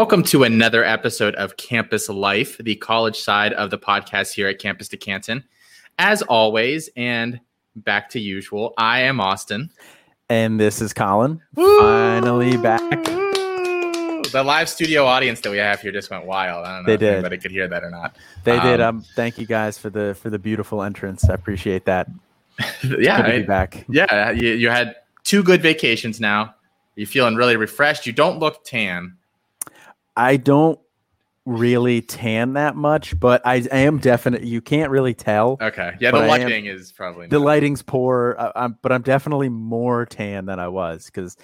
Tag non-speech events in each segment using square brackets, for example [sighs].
Welcome to another episode of Campus Life, the college side of the podcast here at Campus to Canton. As always, and back to usual, I am Austin. And this is Colin. Finally back. The live studio audience that we have here just went wild. I don't know They if did. anybody could hear that or not. They did. Um, Um, thank you guys for the for the beautiful entrance. I appreciate that. [laughs] yeah, Good to I- be back. yeah. You, you had two good vacations now. You're feeling really refreshed. You don't look tan. I don't really tan that much, but I, I am definite. You can't really tell. Okay. Yeah, the I am- lighting is probably The not. lighting's poor, uh, I'm, but I'm definitely more tan than I was because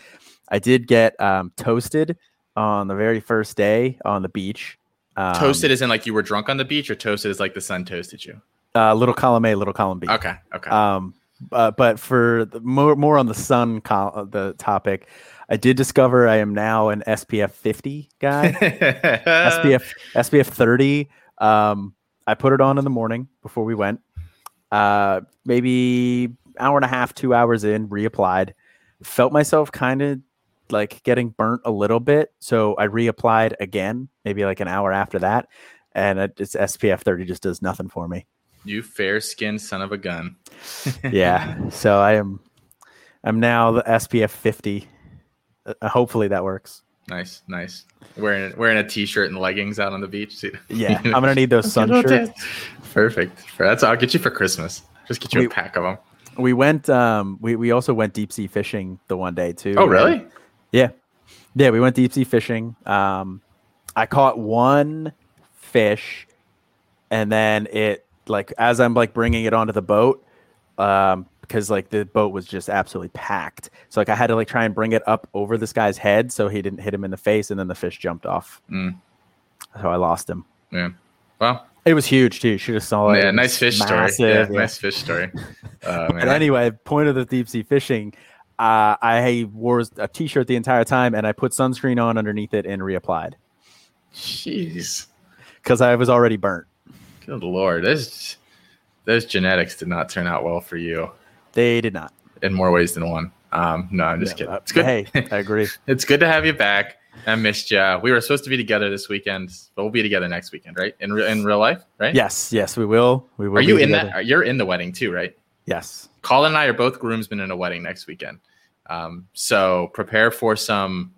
I did get um, toasted on the very first day on the beach. Um, toasted is in like you were drunk on the beach, or toasted is like the sun toasted you. uh, little column A, little column B. Okay. Okay. Um, uh, but for the, more more on the sun col- the topic, I did discover I am now an SPF 50 guy. SPF SPF [laughs] 30. Um, I put it on in the morning before we went. Uh, maybe hour and a half, two hours in, reapplied. Felt myself kind of like getting burnt a little bit, so I reapplied again, maybe like an hour after that, and it, it's SPF 30 just does nothing for me. You fair skinned son of a gun. yeah, [laughs] so I am, I'm now the SPF 50. Uh, hopefully that works. Nice, nice. Wearing wearing a t-shirt and leggings out on the beach. [laughs] Yeah, I'm gonna need those [laughs] sun shirts. Perfect. That's I'll get you for Christmas. Just get you We- a pack of them. We went. Um, we we also went deep sea fishing the one day too. Oh, and- really? Yeah, yeah. We went deep sea fishing. Um, I caught one fish, and then it like as I'm like bringing it onto the boat, um, because like the boat was just absolutely packed. So like I had to like try and bring it up over this guy's head so he didn't hit him in the face, and then the fish jumped off. Mm. So I lost him. Yeah. Well, It was huge too. Should have saw it. yeah, nice fish story. Yeah, massive, yeah. nice fish story. Uh, But anyway, point of the deep sea fishing, uh, I wore a t-shirt the entire time, and I put sunscreen on underneath it and reapplied Jeez. because I was already burnt. Good lord. Those those genetics did not turn out well for you They did not. in more ways than one. Um, no, I'm just Yeah, kidding. It's good. Hey, I agree. [laughs] It's good to have you back. I missed you. We were supposed to be together this weekend, but we'll be together next weekend, right? In re- in real life, right? yes, yes, we will. We will. Are you in together. that? You're in the wedding too, right? Yes. Colin and I are both groomsmen in a wedding next weekend. Um, so prepare for some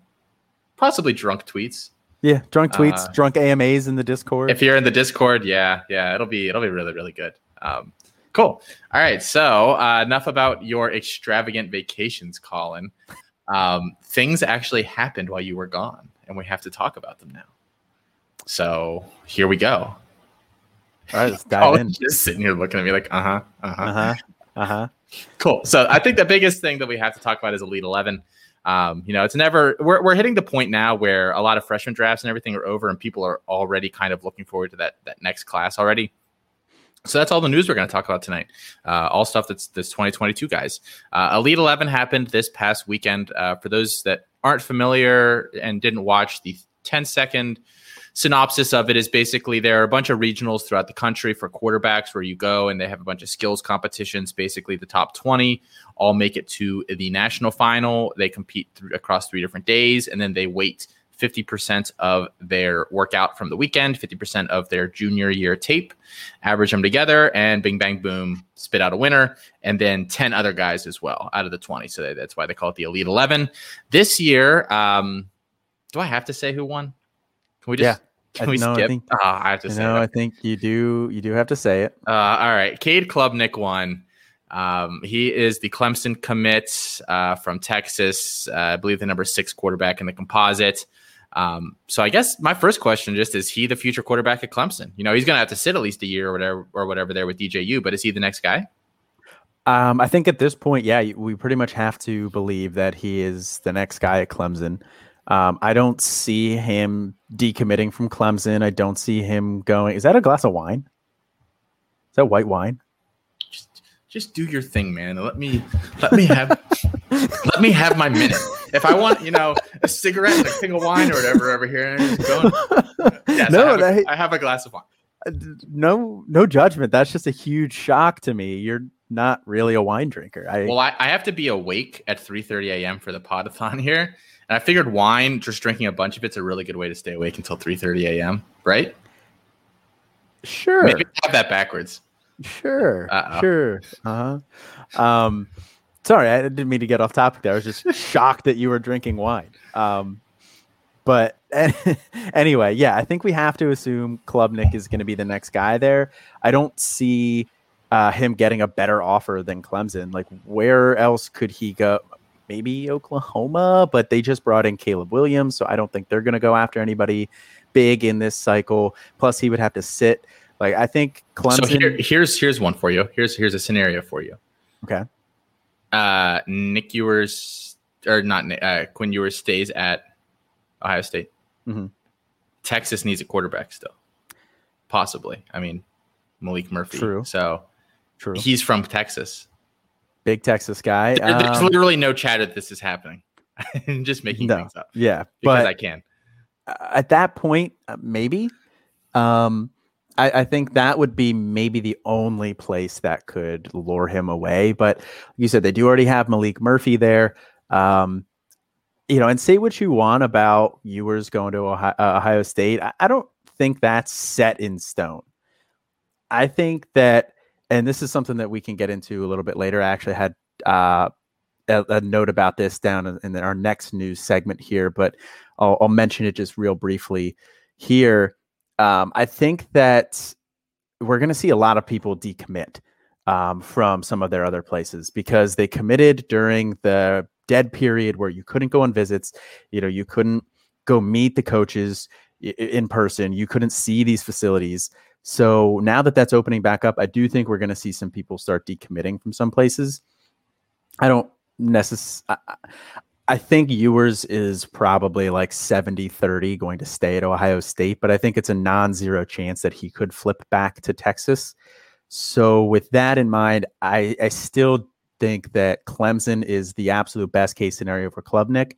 possibly drunk tweets. Yeah. Drunk tweets, Uh, drunk AMAs in the Discord. If you're in the Discord, yeah, yeah, it'll be it'll be really really good. Um, cool. All right. So uh, enough about your extravagant vacations, Colin. Um, things actually happened while you were gone, and we have to talk about them now. So here we go. All right, let's dive in. Just sitting here looking at me like, uh huh, uh huh. Uh huh. Uh huh. Cool. So I think the biggest thing that we have to talk about is Elite Eleven. Um, you know, it's never we're we're hitting the point now where a lot of freshman drafts and everything are over, and people are already kind of looking forward to that that next class already. So that's all the news we're going to talk about tonight. Uh, all stuff that's that's 2022 guys. Uh, Elite 11 happened this past weekend. Uh, for those that aren't familiar and didn't watch the 10 second synopsis of it is basically there are a bunch of regionals throughout the country for quarterbacks where you go and they have a bunch of skills competitions. Basically, the top 20 all make it to the national final. They compete through, across three different days and then they wait 50% of their workout from the weekend, 50% of their junior year tape, average them together, and bing, bang, boom, spit out a winner. And then 10 other guys as well out of the 20. So that's why they call it the Elite 11. This year, um, do I have to say who won? Can we just Yeah. can I- we no, I skip? think- Ah, I have to You say that. I think you do. You do have to say it. Uh, all right, Cade Klubnik won. Um, he is the Clemson commit uh, from Texas. Uh, I believe the number six quarterback in the composite. Um, so I guess my first question just is he the future quarterback at Clemson? You know, he's going to have to sit at least a year or whatever or whatever there with DJU, but is he the next guy? Um, I think at this point, yeah, we pretty much have to believe that he is the next guy at Clemson. Um, I don't see him decommitting from Clemson. I don't see him going. Is that a glass of wine? Is that white wine? Just, just do your thing, man. Let me let me have [laughs] let me have my minute. If I want, you know, a cigarette and a thing of wine or whatever over here, and just going. [laughs] Yes, no, I, have a, that- I have a glass of wine. no, no judgment. That's just a huge shock to me. You're not really a wine drinker. I well, I, I have to be awake at 3:30 a.m. for the podathon [laughs] here, and I figured wine, just drinking a bunch of it's a really good way to stay awake until 3:30 a.m. Right? Sure. Maybe I have that backwards. Sure. Uh-oh. Sure. Uh huh. Um, sorry, I didn't mean to get off topic there. I was just [laughs] shocked that you were drinking wine. Um, but [laughs] anyway, yeah, I think we have to assume Klubnik is going to be the next guy there. I don't see uh, him getting a better offer than Clemson. Like, where else could he go? Maybe Oklahoma, but they just brought in Caleb Williams, so I don't think they're going to go after anybody big in this cycle. Plus, he would have to sit. Like, I think Clemson. So here, here's here's one for you. Here's here's a scenario for you. Okay. Uh, Nick Ewers or not uh, Quinn Ewers stays at Ohio State. Mm-hmm. Texas needs a quarterback still, possibly. I mean, Maalik Murphy. True. So, true. He's from Texas. Big Texas guy. There, there's um, literally no chat that this is happening. I'm [laughs] just making no, things up. Yeah, because I can. At that point, uh, maybe. Um, I, I, think that would be maybe the only place that could lure him away. But you said they do already have Maalik Murphy there. Um, you know, and say what you want about Ewers going to Ohio, uh, Ohio State. I, I don't think that's set in stone. I think that, and this is something that we can get into a little bit later. I actually had uh, a, a, note about this down in, in, our next news segment here, but I'll, I'll mention it just real briefly here. Um, I think that we're going to see a lot of people decommit um, from some of their other places because they committed during the dead period where you couldn't go on visits. You know, you couldn't go meet the coaches in person. You couldn't see these facilities. So now that that's opening back up, I do think we're going to see some people start decommitting from some places. I don't necessarily. I think Ewers is probably like 70 30 going to stay at Ohio State, but I think it's a non zero chance that he could flip back to Texas. So, with that in mind, I, I still think that Clemson is the absolute best case scenario for Klubnik.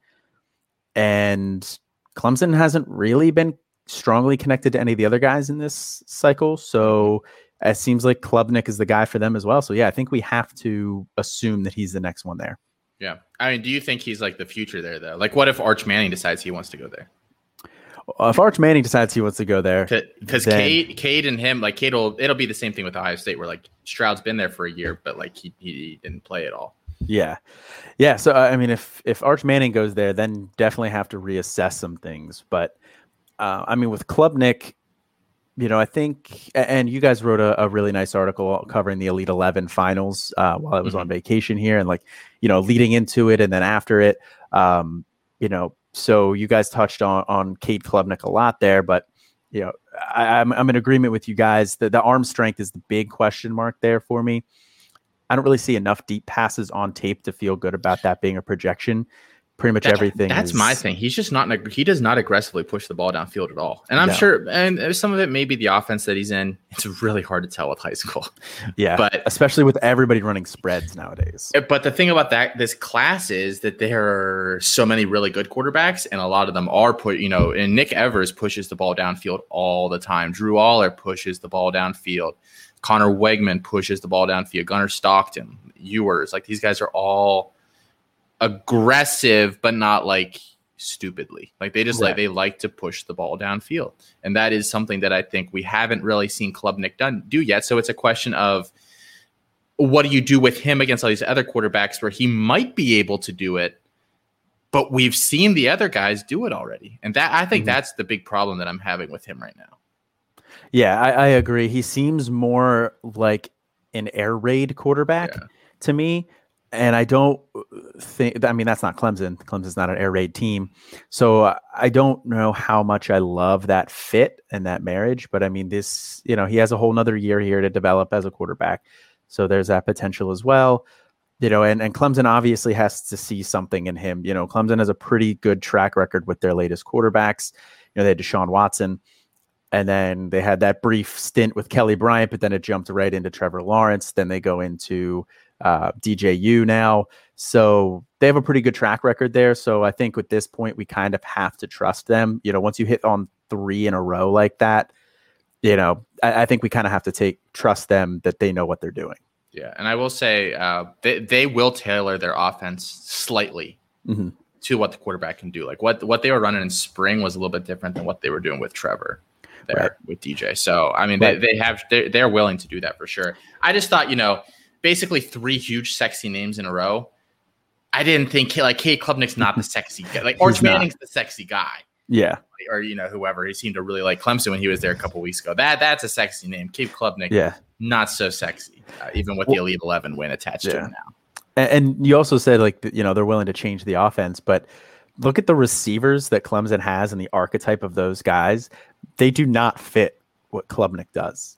And Clemson hasn't really been strongly connected to any of the other guys in this cycle. So it seems like Klubnik is the guy for them as well. So yeah, I think we have to assume that he's the next one there. Yeah. I mean, do you think he's like the future there though? Like what if Arch Manning decides he wants to go there? if Arch Manning decides he wants to go there, because Cade, Cade and him, like Cade will, it'll be the same thing with Ohio State, where like Stroud's been there for a year, but like he, he didn't play at all. Yeah, yeah. So I mean, if if Arch Manning goes there, then definitely have to reassess some things. But uh, I mean, with Klubnik, you know, I think, and you guys wrote a, a really nice article covering the Elite Eleven finals uh, while I was mm-hmm. on vacation here, and like, you know, leading into it and then after it, um, you know, so you guys touched on on Cade Klubnik a lot there, but you know, I, am I'm, I'm in agreement with you guys. that the arm strength is the big question mark there for me. I don't really see enough deep passes on tape to feel good about that being a projection pretty much that, everything. That's is, my thing. He's just not he does not aggressively push the ball downfield at all. And I'm no. sure, and some of it may be the offense that he's in. It's really hard to tell with high school. [laughs] Yeah, but especially with everybody running spreads nowadays. Eh, but the thing about that this class is that there are so many really good quarterbacks, and a lot of them are put. You know, and Nick Evers pushes the ball downfield all the time. Drew Allar pushes the ball downfield. Conner Weigman pushes the ball downfield. Gunnar Stockton, Ewers, like these guys are all aggressive, but not like stupidly. Like they just right. like they like to push the ball downfield, and that is something that I think we haven't really seen Klubnik done do yet. So it's a question of what do you do with him against all these other quarterbacks where he might be able to do it, but we've seen the other guys do it already, and that I think mm-hmm. that's the big problem that I'm having with him right now. Yeah, I, I agree. He seems more like an air raid quarterback yeah. to me and I don't uh, think. I mean, that's not Clemson. Clemson's not an air raid team, so I don't know how much I love that fit and that marriage. But I mean, this, you know, he has a whole nother year here to develop as a quarterback, so there's that potential as well. You know, and and Clemson obviously has to see something in him. You know, Clemson has a pretty good track record with their latest quarterbacks. You know, they had Deshaun Watson. And then they had that brief stint with Kelly Bryant, but then it jumped right into Trevor Lawrence. Then they go into uh, DJU now. So they have a pretty good track record there. So I think at this point, we kind of have to trust them. You know, once you hit on three in a row like that, you know, I, I think we kind of have to take trust them that they know what they're doing. Yeah, and I will say uh, they they will tailor their offense slightly mm-hmm. to what the quarterback can do. Like what what they were running in spring was a little bit different than what they were doing with Trevor there right. with DJ. So I mean, right. they, they have they're, they're willing to do that for sure. I just thought you know basically three huge sexy names in a row. I didn't think like Cade Klubnik's not the [laughs] sexy guy. Like Arch Manning's the sexy guy. Yeah. Or you know whoever he seemed to really like Clemson when he was there a couple weeks ago. That that's a sexy name. Cade Klubnik. Yeah. Not so sexy, uh, even with well, the Elite Eleven win attached yeah. to him now. And, and you also said like you know they're willing to change the offense, but look at the receivers that Clemson has and the archetype of those guys. They do not fit what Klubnik does.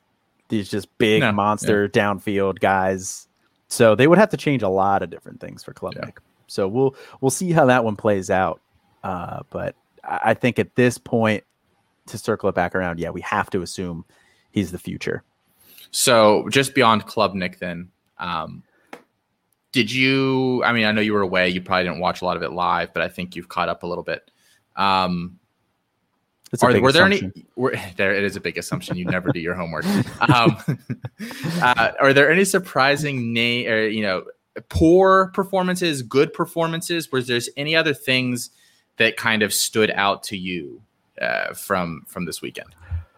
These just big no, monster yeah. downfield guys. So they would have to change a lot of different things for Klubnik. Yeah. So we'll we'll see how that one plays out. Uh, but I think at this point, to circle it back around, yeah, we have to assume he's the future. So just beyond Klubnik, then, um, did you? I mean, I know you were away. You probably didn't watch a lot of it live, but I think you've caught up a little bit. Um, are, were there assumption. any? [laughs] Were, there, it is a big assumption. You never do your homework. Um, [laughs] uh, are there any surprising name or you know poor performances, good performances? Was there any other things that kind of stood out to you uh, from from this weekend?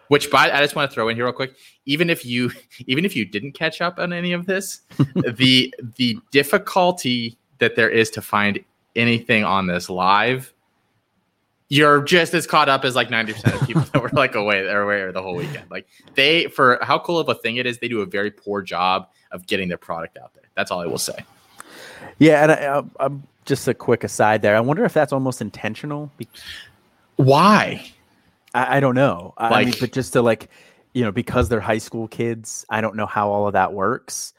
Which, by I just want to throw in here real quick. Even if you [laughs] even if you didn't catch up on any of this, the the difficulty that there is to find anything on this live, you're just as caught up as like ninety percent of people [laughs] that were like away away the whole weekend. Like they, for how cool of a thing it is, they do a very poor job of getting their product out there. That's all I will say. Yeah, and I, I'm just a quick aside there. I wonder if that's almost intentional. Why? I, I don't know. Like, I mean, but just to like, you know, because they're high school kids, I don't know how all of that works.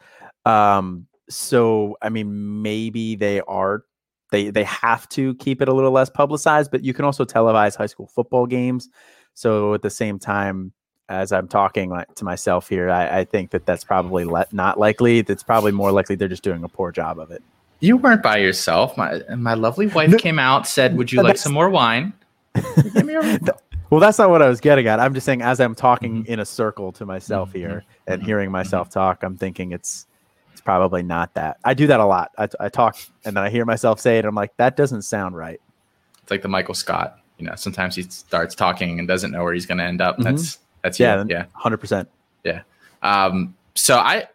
Um, so I mean, maybe they are they they have to keep it a little less publicized, but you can also televise high school football games. So at the same time, as I'm talking like, to myself here, I, I think that that's probably le- not likely. That's probably more likely they're just doing a poor job of it. You weren't by yourself. My my lovely wife no, came out, said, "Would you like some more wine?" [laughs] well, that's not what I was getting at. I'm just saying, as I'm talking mm-hmm. in a circle to myself mm-hmm. here and mm-hmm. hearing myself talk, I'm thinking it's probably not that. I do that a lot. I, I talk and then I hear myself say it. I'm like, that doesn't sound right. It's like the Michael Scott. You know, sometimes he starts talking and doesn't know where he's going to end up. Mm-hmm. That's that's yeah, you. yeah, hundred percent. Yeah. Um, so I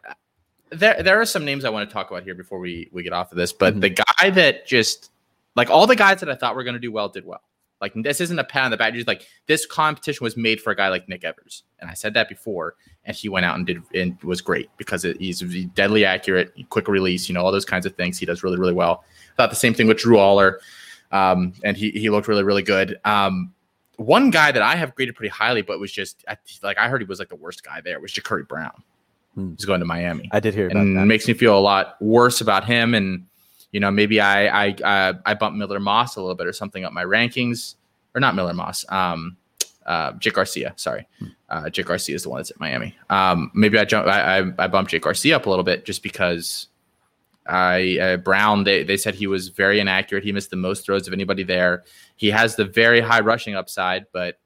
there there are some names I want to talk about here before we we get off of this, but mm-hmm. the guy that just like all the guys that I thought were going to do well did well. Like this isn't a pat on the back. Just like this competition was made for a guy like Nick Evers, and I said that before, and he went out and did and was great because it, he's deadly accurate, quick release, you know, all those kinds of things. He does really really well. Thought the same thing with Drew Allar, um, and he he looked really really good. Um, one guy that I have graded pretty highly, but was just like I heard he was like the worst guy there was Jacurri Brown. Hmm. He's going to Miami. I did hear and that. It makes me feel a lot worse about him. And you know, maybe I I I, I bumped Miller Moss a little bit or something up my rankings, or not Miller Moss. Um, uh, Jake Garcia. Sorry, hmm. uh, Jake Garcia is the one that's at Miami. Um, maybe I jump. I, I, I bumped Jake Garcia up a little bit just because I uh, Brown. They they said he was very inaccurate. He missed the most throws of anybody there. He has the very high rushing upside, but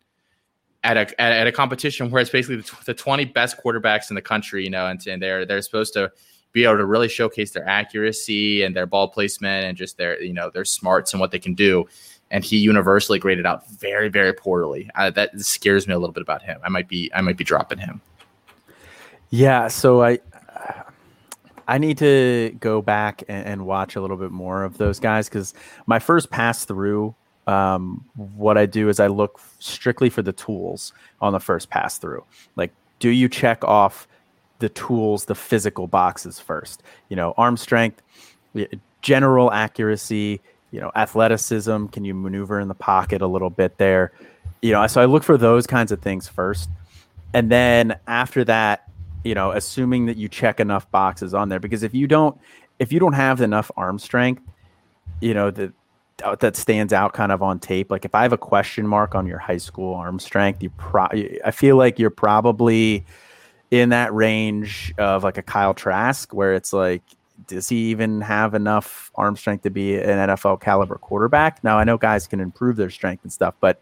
at a at, a competition where it's basically the, the 20 best quarterbacks in the country, you know, and, and they're they're supposed to be able to really showcase their accuracy and their ball placement and just their you know their smarts and what they can do. And he universally graded out very very poorly. Uh, that scares me a little bit about him. I might be I might be dropping him. Yeah, so I I need to go back and, and watch a little bit more of those guys because my first pass through um, what I do is I look strictly for the tools on the first pass through. Like, do you check off the tools, the physical boxes first? You know, arm strength, general accuracy, you know, athleticism. Can you maneuver in the pocket a little bit there? You know, so I look for those kinds of things first. And then after that, you know, assuming that you check enough boxes on there, because if you don't, if you don't have enough arm strength, you know, the that stands out kind of on tape? Like if I have a question mark on your high school arm strength, you pro I feel like you're probably in that range of like a Kyle Trask where it's like does he even have enough arm strength to be an NFL caliber quarterback? Now I know guys can improve their strength and stuff, but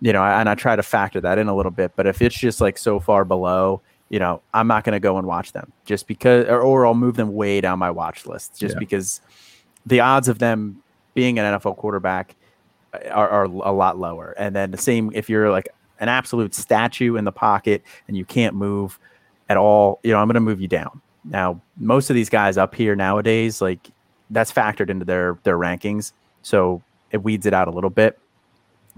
you know, and I try to factor that in a little bit, but if it's just like so far below, you know, I'm not going to go and watch them just because, or, or, I'll move them way down my watch list just yeah. because the odds of them being an NFL quarterback are, are a lot lower. And then the same if you're like an absolute statue in the pocket and you can't move at all, you know, I'm going to move you down. Now, most of these guys up here nowadays, like that's factored into their their rankings, so it weeds it out a little bit.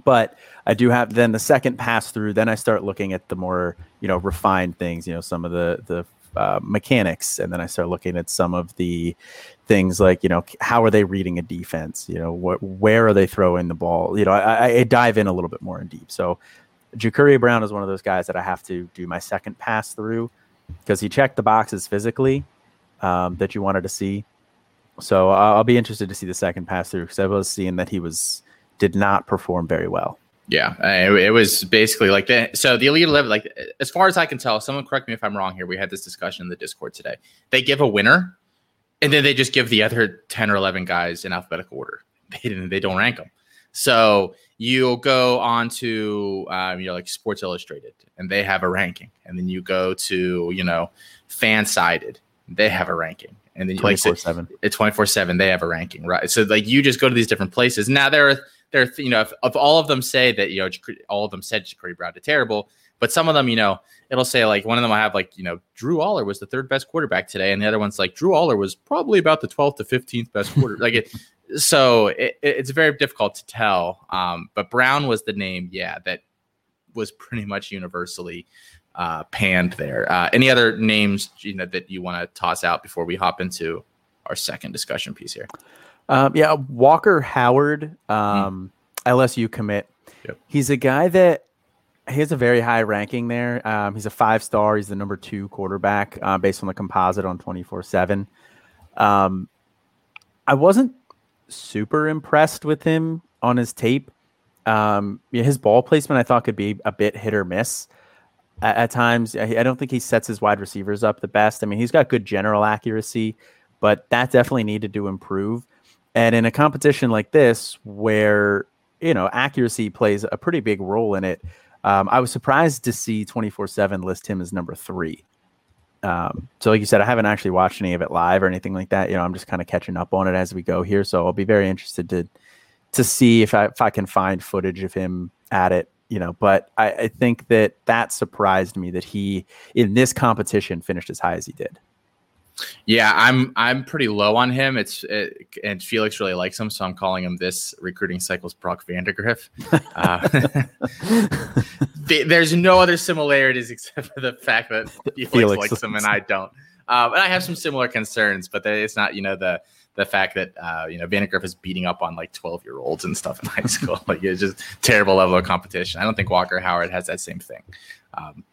But I do have then the second pass through. Then I start looking at the more you know refined things. You know, some of the the uh, mechanics, and then I start looking at some of the things like you know how are they reading a defense? You know, what where are they throwing the ball? You know, I, I dive in a little bit more in deep. So Jacurri Brown is one of those guys that I have to do my second pass through because he checked the boxes physically um, that you wanted to see. So I'll be interested to see the second pass through because I was seeing that he was did not perform very well. Yeah, it, it, was basically like that. So the Elite Eleven, like as far as I can tell, someone correct me if I'm wrong here. We had this discussion in the Discord today. They give a winner, and then they just give the other ten or eleven guys in alphabetical order. [laughs] They didn't. They don't rank them. So you'll go on to um, you know like Sports Illustrated, and they have a ranking, and then you go to you know Fansided, they have a ranking, and then twenty four seven. It's twenty four seven. They have a ranking, right? So like you just go to these different places. Now there are there, you know, if, if, all of them say that, you know, all of them said Jacurri Brown did terrible, but some of them, you know, it'll say like one of them I have like, you know, Drew Allar was the third best quarterback today, and the other one's like Drew Allar was probably about the 12th to 15th best quarter. like it, so it, it's very difficult to tell. Um, but Brown was the name, yeah, that was pretty much universally uh, panned there. Uh, any other names you know, that you want to toss out before we hop into our second discussion piece here? Um, yeah, Walker Howard, um, mm. LSU commit. Yep. He's a guy that he has a very high ranking there. Um, he's a five star. He's the number two quarterback uh, based on the composite on 24 7. Um, I wasn't super impressed with him on his tape. Um, his ball placement I thought could be a bit hit or miss at, at times. I, I, don't think he sets his wide receivers up the best. I mean, he's got good general accuracy, but that definitely needed to improve. And in a competition like this, where you know accuracy plays a pretty big role in it, um, I was surprised to see twenty four seven list him as number three. Um, so, like you said, I haven't actually watched any of it live or anything like that. You know, I'm just kind of catching up on it as we go here. So I'll be very interested to to see if I if I can find footage of him at it. You know, but I, I think that that surprised me that he in this competition finished as high as he did. Yeah, I'm I'm pretty low on him. It's it, and Felix really likes him, so I'm calling him this recruiting cycle's Brock Vandagriff. Uh, [laughs] there's no other similarities except for the fact that Felix, Felix likes him and I don't. Um, and I have some similar concerns, but it's not you know the the fact that uh, you know Vandagriff is beating up on like 12 year olds and stuff in high [laughs] school. like it's just terrible level of competition. I don't think Walker Howard has that same thing. Um,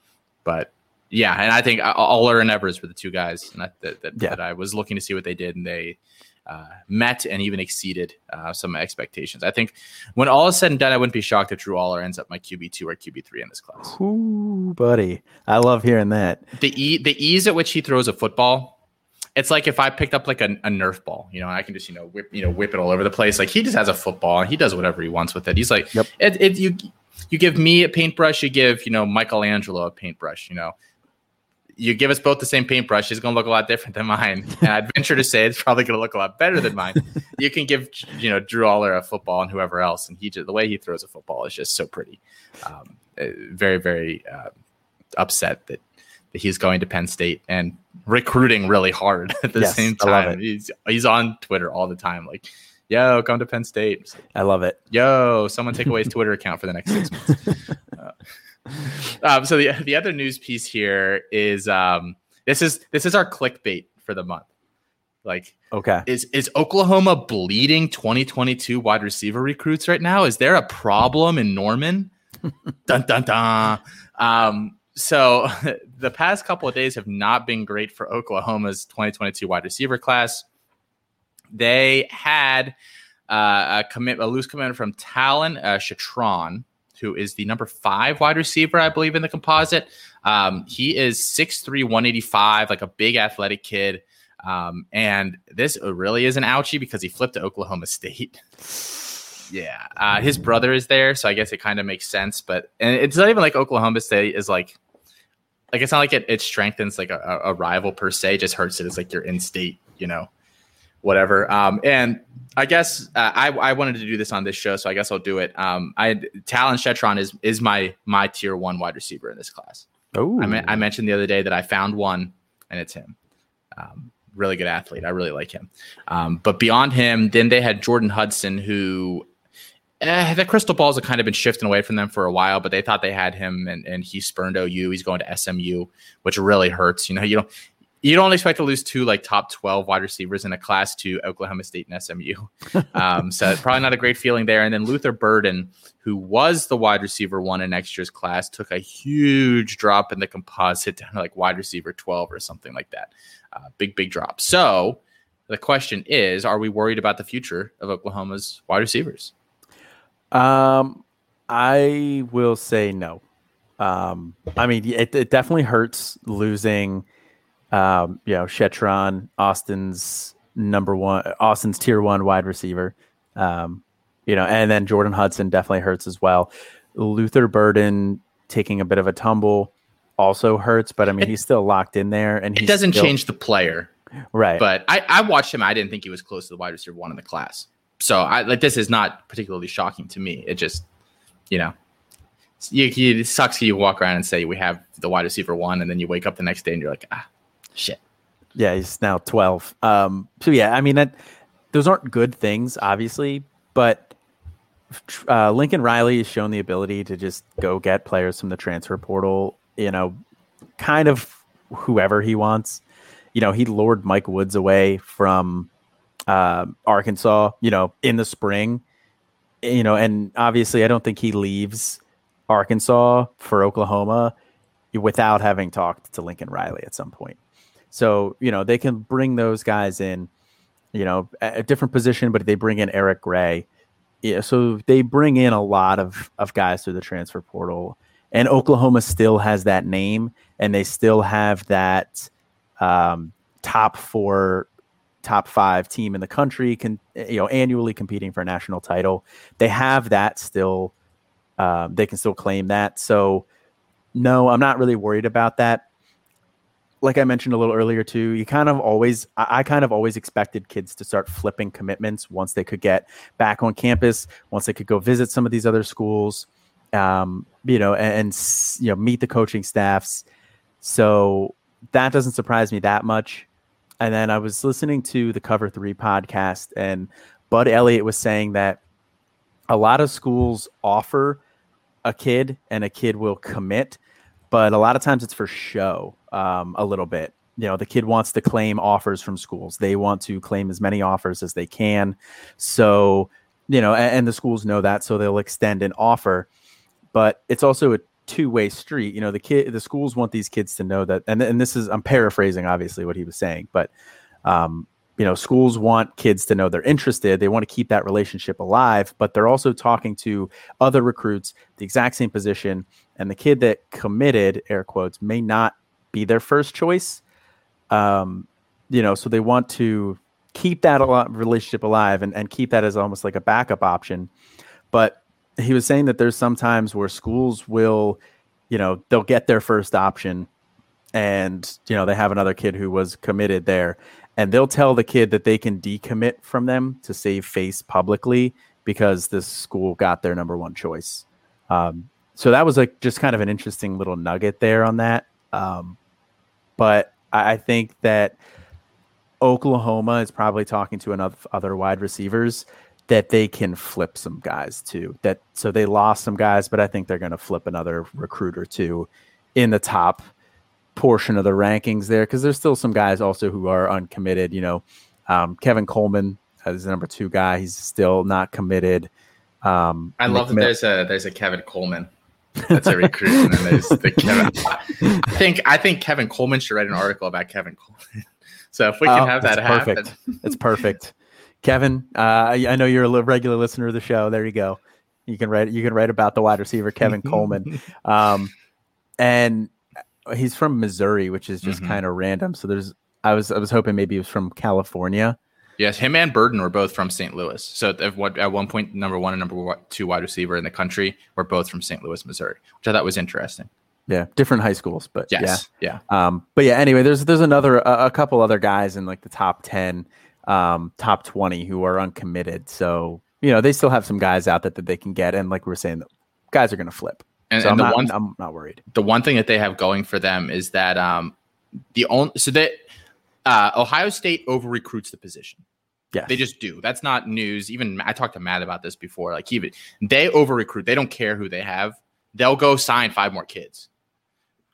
but yeah, and I think Allar and Evers were the two guys that, that, that, yeah. that, I was looking to see what they did, and they uh, met and even exceeded uh, some expectations. I think when all is said and done, I wouldn't be shocked if Drew Allar ends up my QB two or QB three in this class. Ooh, buddy, I love hearing that. The e- the ease at which he throws a football. It's like if I picked up like a, a Nerf ball, you know, I can just you know whip you know whip it all over the place. Like he just has a football and he does whatever he wants with it. He's like, yep. it, it you you give me a paintbrush, you give you know Michelangelo a paintbrush, you know you give us both the same paintbrush, it's going to look a lot different than mine. And I'd venture to say it's probably going to look a lot better than mine. [laughs] You can give, you know, Drew Allar a football and whoever else, and he just, the way he throws a football is just so pretty. Um, uh, very, very uh, upset that, that he's going to Penn State and recruiting really hard at the yes, same time. He's he's on Twitter all the time, like, "Yo, come to Penn State." I love it. Yo, someone take away his Twitter account for the next six months. [laughs] Uh, [laughs] um, so the the other news piece here is um, this is this is our clickbait for the month. Like, okay, is is Oklahoma bleeding 2022 wide receiver recruits right now? Is there a problem in Norman? [laughs] dun dun dun. Um, so [laughs] the past couple of days have not been great for Oklahoma's 2022 wide receiver class. They had uh, a commit a loose commitment from Talyn uh, Shettron, who is the number five wide receiver, I believe, in the composite. Um, he is 6'3, 185, like a big athletic kid. Um, and this really is an ouchie because he flipped to Oklahoma State. [laughs] yeah. Uh, his brother is there, so I guess it kind of makes sense. But and it's not even like Oklahoma State is like like it's not like it, it strengthens like a, a rival per se. Just hurts it. It's like your in-state, you know, whatever. Um, and I guess uh, I I wanted to do this on this show, so I guess I'll do it. Um, I Talyn Shettron is is my my tier one wide receiver in this class. Oh, I, I mentioned the other day that I found one, and it's him. Um, really good athlete. I really like him. Um, but beyond him, then they had Jordan Hudson, who eh, the crystal balls have kind of been shifting away from them for a while, but they thought they had him, and, and he spurned OU. He's going to SMU, which really hurts. You know, you don't you don't expect to lose two like top 12 wide receivers in a class to Oklahoma State and SMU. [laughs] Um, so probably not a great feeling there. And then Luther Burden, who was the wide receiver one in next year's class, took a huge drop in the composite down to like wide receiver 12 or something like that. Uh, big, big drop. So the question is, are we worried about the future of Oklahoma's wide receivers? Um, I will say no. Um, I mean, it, it definitely hurts losing – um, you know, Shettron, Austin's number one, Austin's tier one wide receiver. Um, you know, and then Jordan Hudson definitely hurts as well. Luther Burden taking a bit of a tumble also hurts, but I mean, it, he's still locked in there, and he doesn't still, change the player, right? But I, I watched him. I didn't think he was close to the wide receiver one in the class. So I like this is not particularly shocking to me. It just, you know, you, you, it sucks. You walk around and say we have the wide receiver one, and then you wake up the next day and you're like, ah, Shit. Yeah, he's now 12. Um, so yeah, I mean that those aren't good things, obviously, but uh, Lincoln Riley has shown the ability to just go get players from the transfer portal. You know, kind of whoever he wants. You know, he lured Mike Woods away from uh, Arkansas. You know, in the spring. You know, and obviously, I don't think he leaves Arkansas for Oklahoma without having talked to Lincoln Riley at some point. So, you know, they can bring those guys in, you know, a different position, but they bring in Eric Gray. Yeah, so they bring in a lot of, of guys through the transfer portal. And Oklahoma still has that name and they still have that um, top four, top five team in the country, can you know, annually competing for a national title. They have that still. Um, they can still claim that. So, no, I'm not really worried about that like I mentioned a little earlier too, you kind of always, I, kind of always expected kids to start flipping commitments once they could get back on campus, once they could go visit some of these other schools, um, you know, and, and, you know, meet the coaching staffs. So that doesn't surprise me that much. And then I was listening to the Cover Three podcast, and Bud Elliott was saying that a lot of schools offer a kid, and a kid will commit but a lot of times it's for show um, a little bit. You know, the kid wants to claim offers from schools. They want to claim as many offers as they can. So, you know, and, and the schools know that, so they'll extend an offer. But it's also a two-way street. You know, the kid, the schools want these kids to know that, and and this is I'm paraphrasing obviously what he was saying, but um, you know, schools want kids to know they're interested. They want to keep that relationship alive, but they're also talking to other recruits, the exact same position, and the kid that committed air quotes may not be their first choice um, you know so they want to keep that relationship alive and, and keep that as almost like a backup option but he was saying that there's sometimes where schools will you know they'll get their first option and you know they have another kid who was committed there and they'll tell the kid that they can decommit from them to save face publicly because this school got their number one choice um, so that was like just kind of an interesting little nugget there on that. Um, but I, think that Oklahoma is probably talking to enough other wide receivers that they can flip some guys too. That so they lost some guys, but I think they're going to flip another recruit or two in the top portion of the rankings there because there's still some guys also who are uncommitted. You know, um, Kevin Coleman is the number two guy; he's still not committed. Um, I love that there's a there's a Kevin Coleman. That's a recruit. and then there's the Kevin. [laughs] I think I think Kevin Coleman should write an article about Kevin Coleman. [laughs] So if we can oh, have that happen, perfect. it's perfect. Kevin, uh, I know you're a regular listener of the show. There you go. You can write. You can write about the wide receiver Kevin [laughs] Coleman, um, and he's from Missouri, which is just mm-hmm. kind of random. So there's. I was I was hoping maybe he was from California. Yes, him and Burden were both from St. Louis. So at, what, at one point, number one and number two wide receiver in the country were both from St. Louis, Missouri, which I thought was interesting. Yeah, different high schools, but yes, yeah, yeah. Um, but yeah, anyway, there's there's another a, a couple other guys in like the top ten, um, top twenty who are uncommitted. So you know they still have some guys out that that they can get, and like we're saying, guys are going to flip. And, so and I'm, the not, one I'm not worried. the one thing that they have going for them is that um the only so that uh, Ohio State over recruits the position. Yeah, They just do. That's not news. Even I talked to Matt about this before. Like even they over recruit. They don't care who they have. They'll go sign five more kids.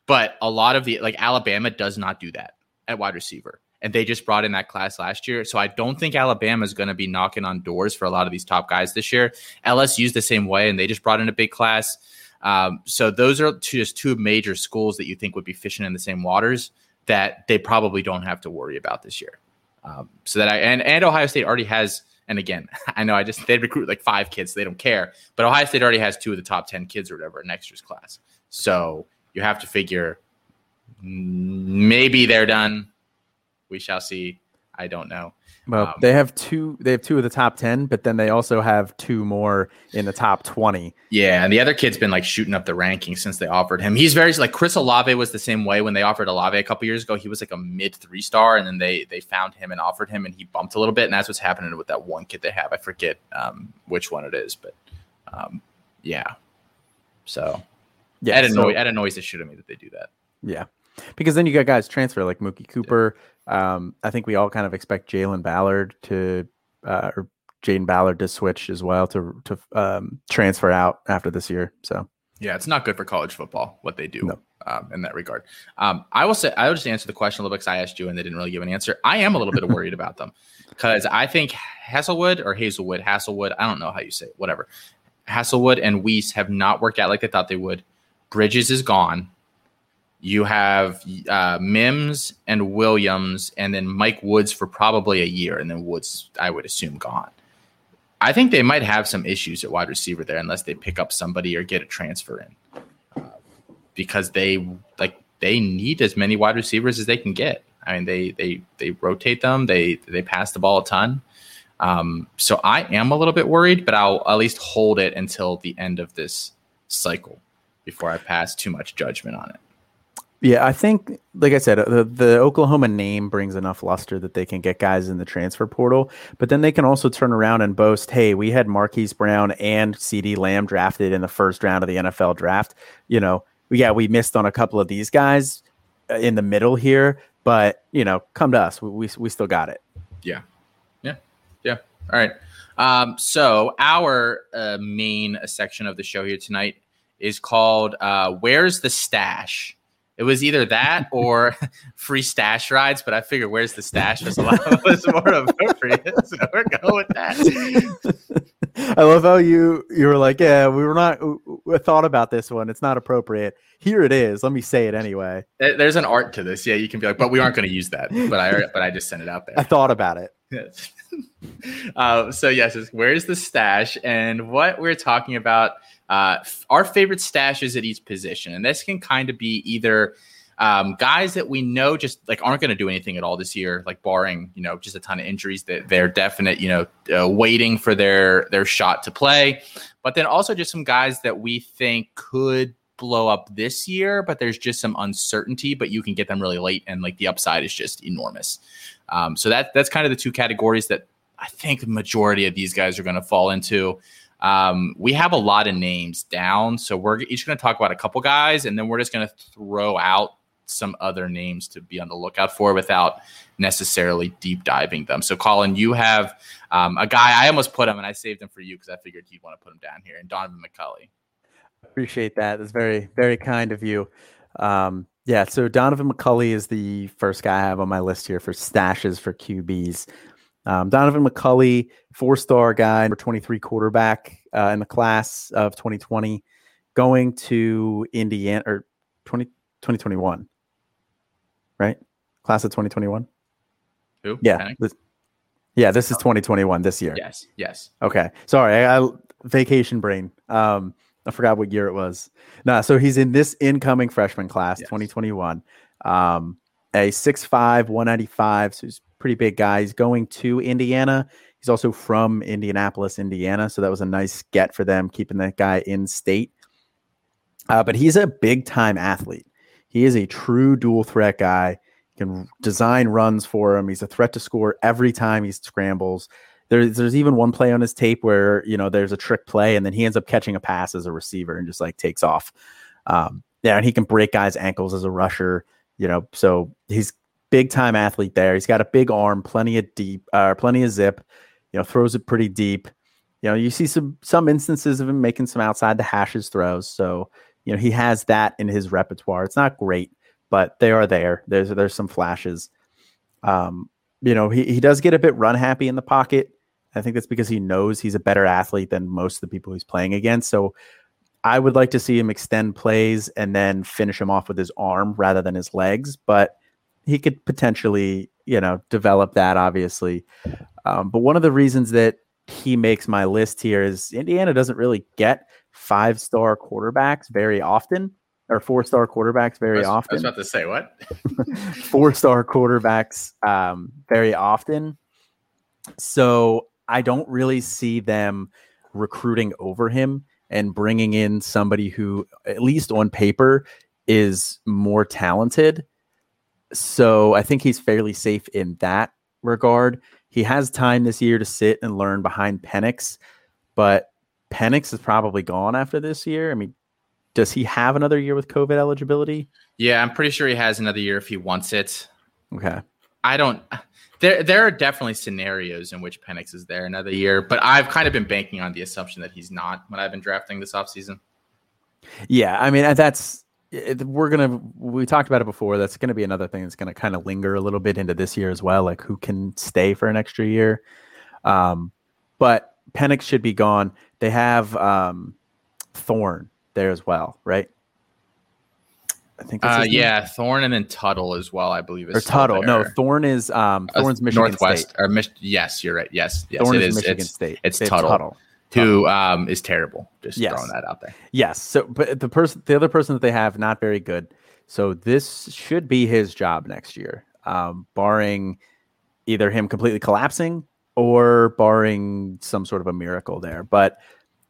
But a lot of the like Alabama does not do that at wide receiver. And they just brought in that class last year. So I don't think Alabama is going to be knocking on doors for a lot of these top guys this year. LSU's the same way, and they just brought in a big class. Um, so those are two, just two major schools that you think would be fishing in the same waters that they probably don't have to worry about this year. Um, so that I and, and Ohio State already has, and again, [laughs] I know I just they recruit like five kids, so they don't care, but Ohio State already has two of the top ten kids or whatever in next year's class. So you have to figure maybe they're done. We shall see. I don't know. Well, Um, they have two. They have two of the top ten, but then they also have two more in the top twenty. Yeah, and the other kid's been like shooting up the rankings since they offered him. He's very like Chris Olave was the same way when they offered Olave a couple years ago. He was like a mid three star, and then they they found him and offered him, and he bumped a little bit. And that's what's happening with that one kid they have. I forget um, which one it is, but um, yeah. So Yeah, it so- annoys it annoys the shit out of me that they do that. Yeah, because then you got guys transfer like Mookie Cooper. Um, I think we all kind of expect Jalen Ballard to uh, or Jaden Ballard to switch as well to to um, transfer out after this year. So Yeah, it's not good for college football what they do No. um, in that regard. Um, I will say I will just answer the question a little bit because I asked you and they didn't really give an answer. I am a little bit [laughs] worried about them because I think Hasselwood or Hazelwood, Hasselwood, I don't know how you say it, whatever. Hasselwood and Weiss have not worked out like they thought they would. Bridges is gone. You have uh, Mims and Williams, and then Mike Woods for probably a year, and then Woods, I would assume, gone. I think they might have some issues at wide receiver there unless they pick up somebody or get a transfer in, uh, because they like they need as many wide receivers as they can get. I mean, they they they rotate them. They they pass the ball a ton. Um, so I am a little bit worried, but I'll at least hold it until the end of this cycle before I pass too much judgment on it. Yeah, I think like I said, the the Oklahoma name brings enough luster that they can get guys in the transfer portal, but then they can also turn around and boast, "Hey, we had Marquise Brown and CeeDee Lamb drafted in the first round of the NFL draft." You know, yeah, we missed on a couple of these guys uh, in the middle here, but you know, come to us. We we, we still got it. Yeah. Yeah. Yeah. All right. Um, so our uh, main section of the show here tonight is called uh, "Where's the Stash." It was either that or [laughs] free stash rides, but I figured "Where's the Stash" was a lot was [laughs] more appropriate, [laughs] so we're going with that. I love how you you were like, yeah, we were not we- thought about this one. It's not appropriate. Here it is. Let me say it anyway. There's an art to this, yeah. You can be like, but we aren't going to use that. But I but I just sent it out there. I thought about it. Yes. uh, so yes, where's the stash, and what we're talking about uh, our favorite stashes at each position, and this can kind of be either um, guys that we know just like aren't going to do anything at all this year, like barring you know just a ton of injuries that they're definite, you know, uh, waiting for their their shot to play, but then also just some guys that we think could blow up this year, but there's just some uncertainty, but you can get them really late, and like the upside is just enormous. Um, so that that's kind of the two categories that I think the majority of these guys are going to fall into. Um, we have a lot of names down, so we're each going to talk about a couple guys, and then we're just going to throw out some other names to be on the lookout for without necessarily deep diving them. So, Colin, you have um, a guy. I almost put him, and I saved him for you because I figured you'd want to put him down here, and Donovan McCulley. I appreciate that. That's very, very kind of you. Um, yeah, so Donovan McCulley is the first guy I have on my list here for stashes for QBs. Um, Donovan McCulley, four star guy, number 23 quarterback uh, in the class of 2020, going to Indiana or 20, 2021, right? Class of 2021. Who? Yeah. This, yeah, this is 2021 this year. Yes. Yes. Okay. Sorry, I, I vacation brain. Um, I forgot what year it was. Nah, so he's in this incoming freshman class, Yes. 2021. Um, a 6'5, 195. So he's pretty big guy. He's going to Indiana. He's also from Indianapolis, Indiana. So that was a nice get for them, keeping that guy in state. Uh, but he's a big time athlete. He is a true dual threat guy. Can design runs for him. He's a threat to score every time he scrambles. There's there's even one play on his tape where you know there's a trick play and then he ends up catching a pass as a receiver and just like takes off. Um, yeah, and he can break guys' ankles as a rusher. You know, so he's big time athlete there. He's got a big arm, plenty of deep, uh, plenty of zip. You know, throws it pretty deep. You know, you see some some instances of him making some outside the hashes throws. So you know he has that in his repertoire. It's not great, but they are there. There's there's some flashes. Um, you know, he, he does get a bit run happy in the pocket. I think that's because he knows he's a better athlete than most of the people he's playing against. So I would like to see him extend plays and then finish him off with his arm rather than his legs, but he could potentially, you know, develop that obviously. Um, but one of the reasons that he makes my list here is Indiana doesn't really get five star quarterbacks very often or four star quarterbacks very I was, often. I was about to say what? [laughs] four star quarterbacks um, very often. So I don't really see them recruiting over him and bringing in somebody who, at least on paper, is more talented. So I think he's fairly safe in that regard. He has time this year to sit and learn behind Penix, but Penix is probably gone after this year. I mean, does he have another year with COVID eligibility? Yeah, I'm pretty sure he has another year if he wants it. Okay. I don't. There, there are definitely scenarios in which Penix is there another year, but I've kind of been banking on the assumption that he's not when I've been drafting this offseason. Yeah, I mean uh, that's we're gonna we talked about it before. That's gonna be another thing that's gonna kind of linger a little bit into this year as well. Like who can stay for an extra year? Um, but Penix should be gone. They have um, Thorne there as well, right? I think. Uh, yeah, Thorne and then Tuttle as well. I believe is or Tuttle. There. No, Thorne is um, uh, Thorne's uh, Michigan Northwest State. or Mich- yes, you're right. Yes, yes, Thorne it is, Michigan it's, State. It's, it's Tuttle. Tuttle. Who um, is terrible? Just yes. throwing that out there. Yes. So, but the person, the other person that they have, not very good. So this should be his job next year, um, barring either him completely collapsing or barring some sort of a miracle there. But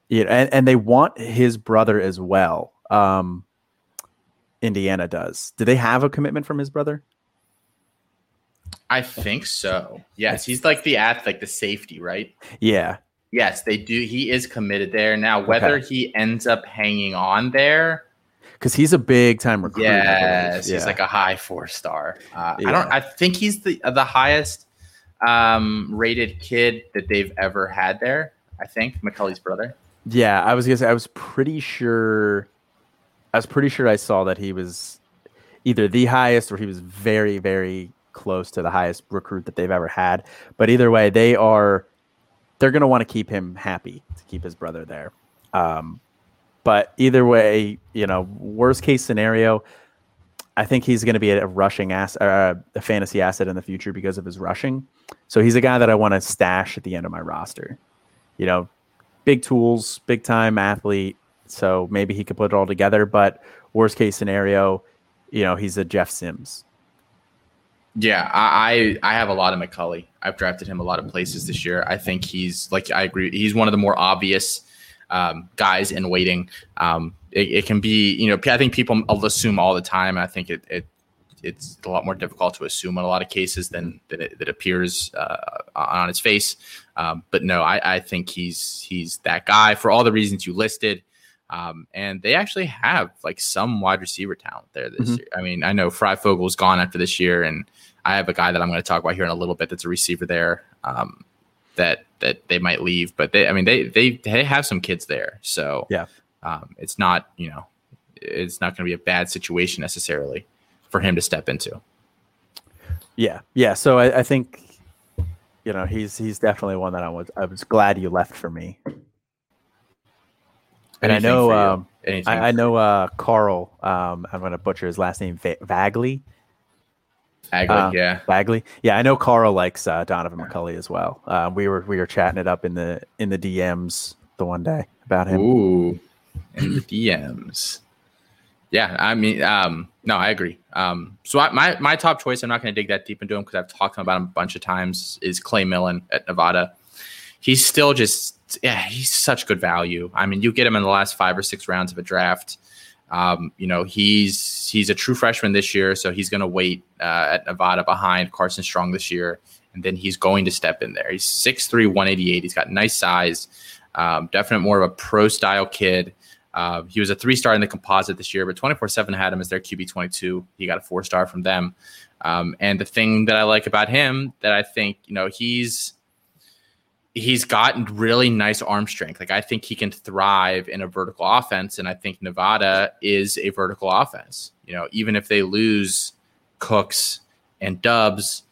yeah, and, and they want his brother as well. Um, Indiana does. Do they have a commitment from his brother? I think so. Yes, he's like the ath, like the safety, right? Yeah. Yes, they do. He is committed there now. Whether okay. he ends up hanging on there, because he's a big time recruit. Yes, yeah. he's like a high four star. Uh, yeah. I don't. I think he's the the highest um, rated kid that they've ever had there. I think McCulley's brother. Yeah, I was gonna say I was pretty sure. I was pretty sure I saw that he was either the highest or he was very, very close to the highest recruit that they've ever had. But either way, they are they're going to want to keep him happy to keep his brother there. Um, but either way, you know, worst case scenario, I think he's going to be a rushing ass, uh, a fantasy asset in the future because of his rushing. So he's a guy that I want to stash at the end of my roster. You know, big tools, big time athlete. So maybe he could put it all together. But worst case scenario, you know, he's a Jeff Sims. Yeah, I I have a lot of McCulley. I've drafted him a lot of places this year. I think he's like I agree. He's one of the more obvious um, guys in waiting. Um, it, it, can be you know I think people assume all the time. I think it, it it's a lot more difficult to assume in a lot of cases than than it, that appears uh, on its face. Um, but no, I, I, think he's he's that guy for all the reasons you listed. Um, and they actually have like some wide receiver talent there this mm-hmm. year. I mean, I know Fryfogle's gone after this year, and I have a guy that I'm going to talk about here in a little bit. That's a receiver there um, that that they might leave, but they, I mean, they they they have some kids there, so yeah, um, it's not you know, it's not going to be a bad situation necessarily for him to step into. Yeah, yeah. So I, I think you know he's he's definitely one that I was I was glad you left for me. And Anything I know um, I, I, know uh, Carl. Um, I'm going to butcher his last name. Vagley. Bagley, uh, yeah, Bagley, yeah. I know Carl likes uh, Donaven McCulley as well. Uh, we were we were chatting it up in the in the DMs the one day about him. Ooh, in the DMs. Yeah, I mean, um, no, I agree. Um, so I, my my top choice, I'm not going to dig that deep into him because I've talked about him a bunch of times. Is Clay Millen at Nevada? He's still just yeah, he's such good value. I mean, you get him in the last five or six rounds of a draft. Um, you know, he's he's a true freshman this year, so he's going to wait uh, at Nevada behind Carson Strong this year, and then he's going to step in there. He's 6'3", 188. He's got nice size, um, definite more of a pro style kid. Uh, he was a three star in the composite this year, but 24 7 had him as their QB 22. He got a four star from them. Um, and the thing that I like about him that I think, you know, he's he's got really nice arm strength. Like I think he can thrive in a vertical offense, and I think Nevada is a vertical offense. You know, even if they lose Cooks and Doubs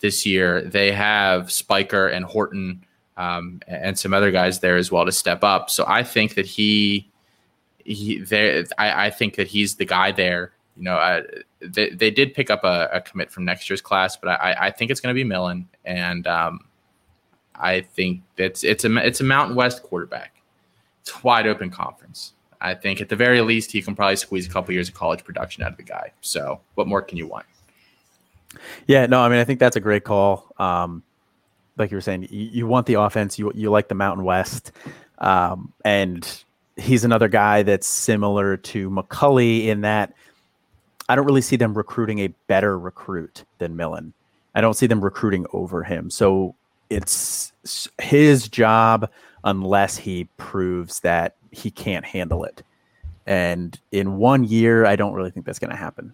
this year, they have Spiker and Horton um, and some other guys there as well to step up. So I think that he he there. I, I think that he's the guy there. You know, they, they did pick up a, a, commit from next year's class, but I, I think it's going to be Millen and. Um, I think it's it's a it's a Mountain West quarterback. It's a wide open conference. I think at the very least he can probably squeeze a couple years of college production out of the guy. So what more can you want? Yeah, no, I mean I think that's a great call. Um, like you were saying, you, you, want the offense. You you like the Mountain West, um, and he's another guy that's similar to McCulley in that I don't really see them recruiting a better recruit than Millen. I don't see them recruiting over him. So it's his job unless he proves that he can't handle it. And in one year, I don't really think that's going to happen.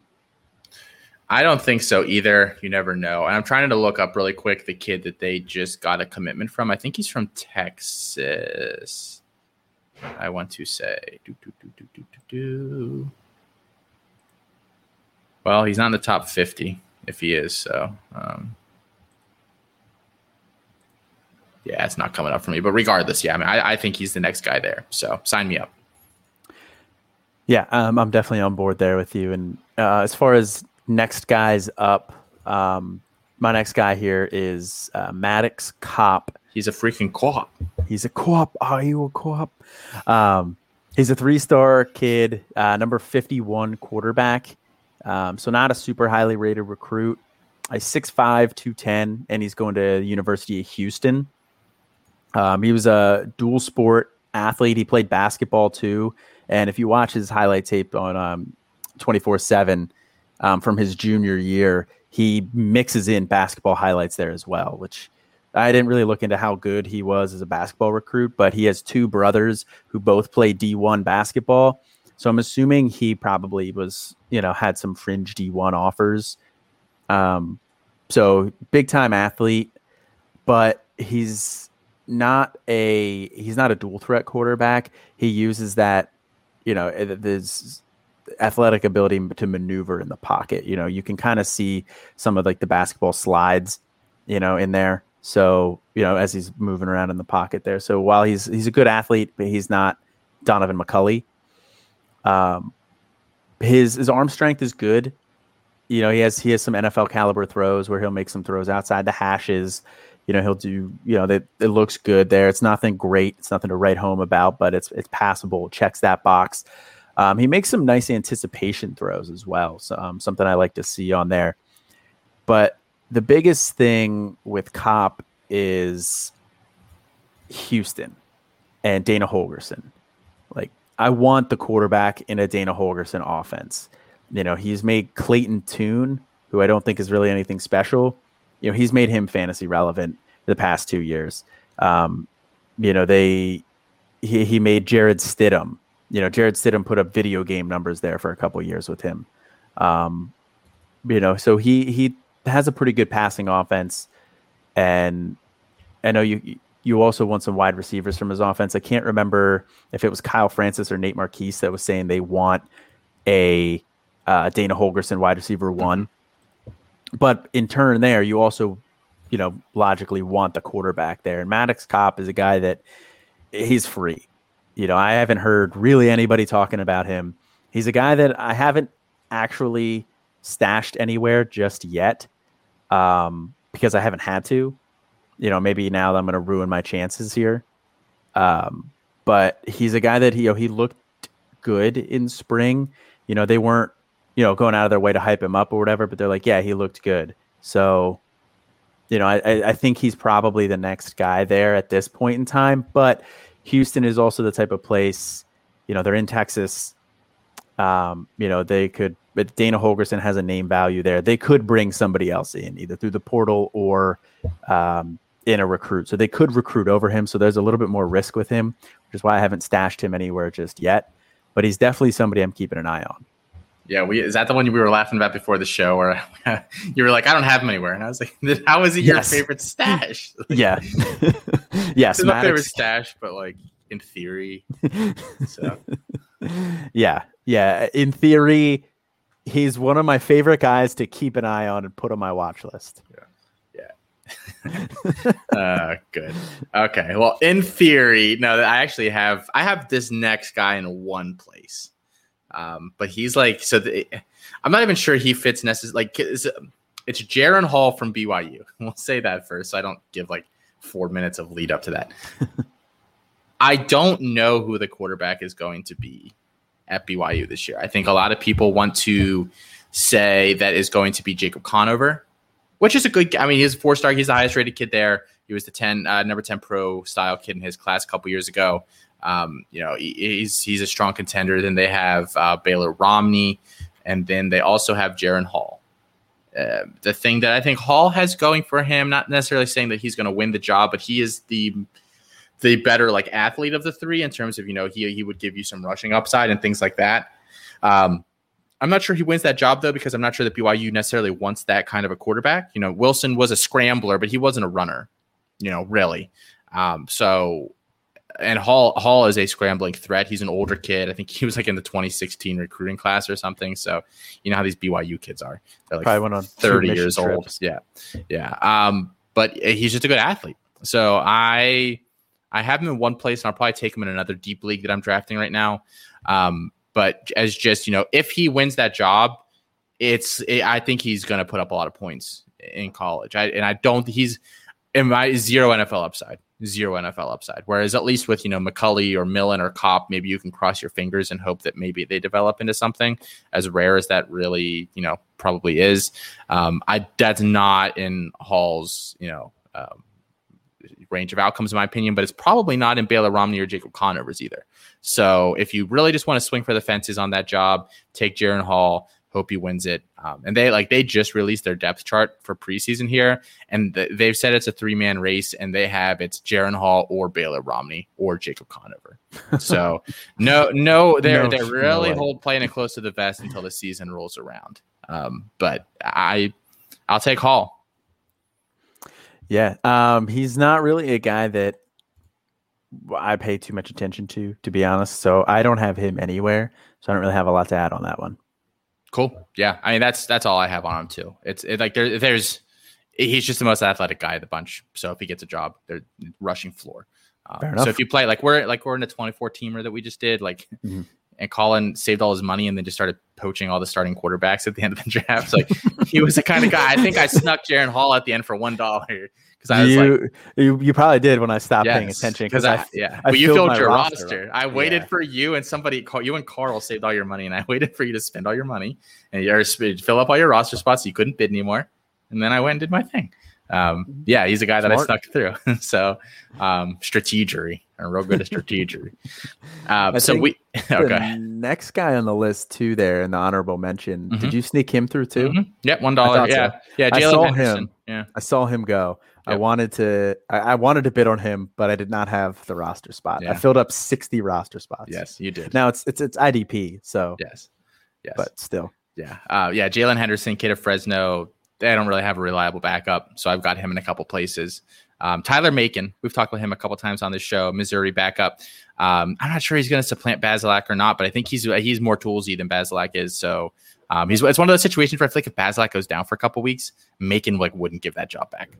I don't think so either. You never know. And I'm trying to look up really quick the kid that they just got a commitment from. I think he's from Texas. I want to say. Do, do, do, well, he's not in the top 50 if he is. So, um, yeah, it's not coming up for me. But regardless, yeah, I mean, I, I think he's the next guy there. So sign me up. Yeah, um, I'm definitely on board there with you. And uh, as far as next guys up, um, my next guy here is uh, Maddox Kopp. He's a freaking co-op. He's a co-op. Are you a co-op? Um, he's a three-star kid, uh, number 51 quarterback. Um, so not a super highly rated recruit. He's 6'5", 210, and he's going to University of Houston. Um, he was a dual sport athlete. He played basketball too. And if you watch his highlight tape on um, 24 7 um, from his junior year, he mixes in basketball highlights there as well, which I didn't really look into how good he was as a basketball recruit, but he has two brothers who both play D1 basketball. So I'm assuming he probably was, you know, had some fringe D1 offers. Um, so big time athlete, but he's not a he's not a dual threat quarterback. He uses that, you know, this athletic ability to maneuver in the pocket. You know, you can kind of see some of like the basketball slides, you know, in there. So, you know, as he's moving around in the pocket there. So while he's he's a good athlete, but he's not Donaven McCulley. Um his his arm strength is good. You know, he has he has some NFL caliber throws where he'll make some throws outside the hashes you know he'll do you know that it looks good there. It's nothing great. It's nothing to write home about but it's it's passable. Checks that box. Um, he makes some nice anticipation throws as well so um, something i like to see on there. But the biggest thing with Kopp is houston and Dana Holgorsen. Like i want the quarterback in a Dana Holgorsen offense. You know he's made clayton tune who i don't think is really anything special you know he's made him fantasy relevant the past two years. Um, you know they he he made Jarrett Stidham. You know Jarrett Stidham put up video game numbers there for a couple years with him. Um, you know so he he has a pretty good passing offense, and I know you you also want some wide receivers from his offense. I can't remember if it was Kyle Francis or Nate Marquise that was saying they want a uh, Dana Holgorsen wide receiver one. But in turn, there you also, you know, logically want the quarterback there. And Maddox Kopp is a guy that he's free. You know, I haven't heard really anybody talking about him. He's a guy that I haven't actually stashed anywhere just yet um, because I haven't had to. You know, maybe now I'm going to ruin my chances here. Um, but he's a guy that he you know, he looked good in spring. You know, they weren't you know, going out of their way to hype him up or whatever, but they're like, yeah, he looked good. So, you know, I, I think he's probably the next guy there at this point in time. But Houston is also the type of place, you know, they're in Texas. Um, you know, they could, but Dana Holgorsen has a name value there. They could bring somebody else in either through the portal or um, in a recruit. So they could recruit over him. So there's a little bit more risk with him, which is why I haven't stashed him anywhere just yet. But he's definitely somebody I'm keeping an eye on. Yeah, we is that the one we were laughing about before the show, where [laughs] you were like, "I don't have him anywhere," and I was like, [laughs] "How is he yes. your favorite stash?" Like, [laughs] yeah, yes, my favorite stash, but like in theory, so yeah, yeah. In theory, he's one of my favorite guys to keep an eye on and put on my watch list. Yeah. Yeah. uh, good. Okay. Well, in theory, no, I actually have I have this next guy in one place, um, but he's like so. The, I'm not even sure he fits necessarily. Like it's, it's Jaren Hall from BYU. [laughs] We'll say that first, so I don't give like four minutes of lead up to that. [laughs] I don't know who the quarterback is going to be at BYU this year. I think a lot of people want to say that is going to be Jacob Conover, which is a good. I mean, he's a four star. He's the highest rated kid there. He was the ten uh, number ten pro style kid in his class a couple years ago. Um, you know, he, he's he's a strong contender. Then they have uh, Baylor Romney, and then they also have Jaren Hall. Uh, the thing that I think Hall has going for him, not necessarily saying that he's going to win the job, but he is the the better like athlete of the three in terms of you know he he would give you some rushing upside and things like that. Um, I'm not sure he wins that job though because I'm not sure that BYU necessarily wants that kind of a quarterback. You know, Wilson was a scrambler, but he wasn't a runner. You know, really. Um, so, and Hall Hall is a scrambling threat. He's an older kid. I think he was like in the 2016 recruiting class or something. So, you know how these BYU kids are. They're like Probably went on 30 years old. Yeah, yeah. Um, but he's just a good athlete. So I I have him in one place, and I'll probably take him in another deep league that I'm drafting right now. Um, but as just you know, if he wins that job, it's it, I think he's going to put up a lot of points in college. I, and I don't he's in my zero NFL upside, zero NFL upside. Whereas at least with you know McCulley or Millen or Kopp, maybe you can cross your fingers and hope that maybe they develop into something as rare as that really you know probably is. Um, I that's not in Hall's you know. Um, range of outcomes, in my opinion, but it's probably not in Baylor Romney or Jacob Conovers either. So if you really just want to swing for the fences on that job, take Jaren Hall. Hope he wins it. Um, and they like they just released their depth chart for preseason here, and th- they've said it's a three man race, and they have it's Jaren Hall or Baylor Romney or Jacob Conover. So [laughs] no, no, they're no, they're really no hold playing it close to the vest until the season rolls around. Um, but I, I'll take Hall. Yeah, um, he's not really a guy that I pay too much attention to, to be honest. So I don't have him anywhere. So I don't really have a lot to add on that one. Cool. Yeah, I mean that's that's all I have on him too. It's it, like there, there's he's just the most athletic guy of the bunch. So if he gets a job, they're rushing floor. Um, so if you play like we're like we're in a 24 teamer that we just did, like mm-hmm and Colin saved all his money and then just started poaching all the starting quarterbacks at the end of the [laughs] draft. Like he was the kind of guy. I think I snuck Jaren Hall at the end for one dollar because I was you, like, you, you probably did when I stopped yes, paying attention because I, I, yeah. I but you filled your roster. roster. I waited yeah. for you and somebody called you and Carl saved all your money, and I [laughs] waited for you to spend all your money and you fill up all your roster spots. So you couldn't bid anymore, and then I went and did my thing. Um, yeah, he's a guy that I stuck through. [laughs] so um, strategery and real good at strategery. [laughs] Um, so we okay. next guy on the list too, there in the honorable mention. Mm-hmm. Did you sneak him through too? Mm-hmm. Yeah, one dollar. Yeah, so. yeah. I saw Henderson. him. Yeah, I saw him go. Yep. I wanted to. I, I, wanted to bid on him, but I did not have the roster spot. Yeah. I filled up sixty roster spots. Yes, you did. Now it's it's it's IDP. So yes, yes, but still. Yeah, uh, yeah. Jalen Henderson, kid of Fresno. They don't really have a reliable backup, so I've got him in a couple places. Um, Tyler Macon, we've talked about him a couple times on this show. Missouri backup. Um, I'm not sure he's going to supplant Bazelak or not, but I think he's he's more toolsy than Bazelak is. So um, he's it's one of those situations where I feel like if Bazelak goes down for a couple weeks, Macon like wouldn't give that job back.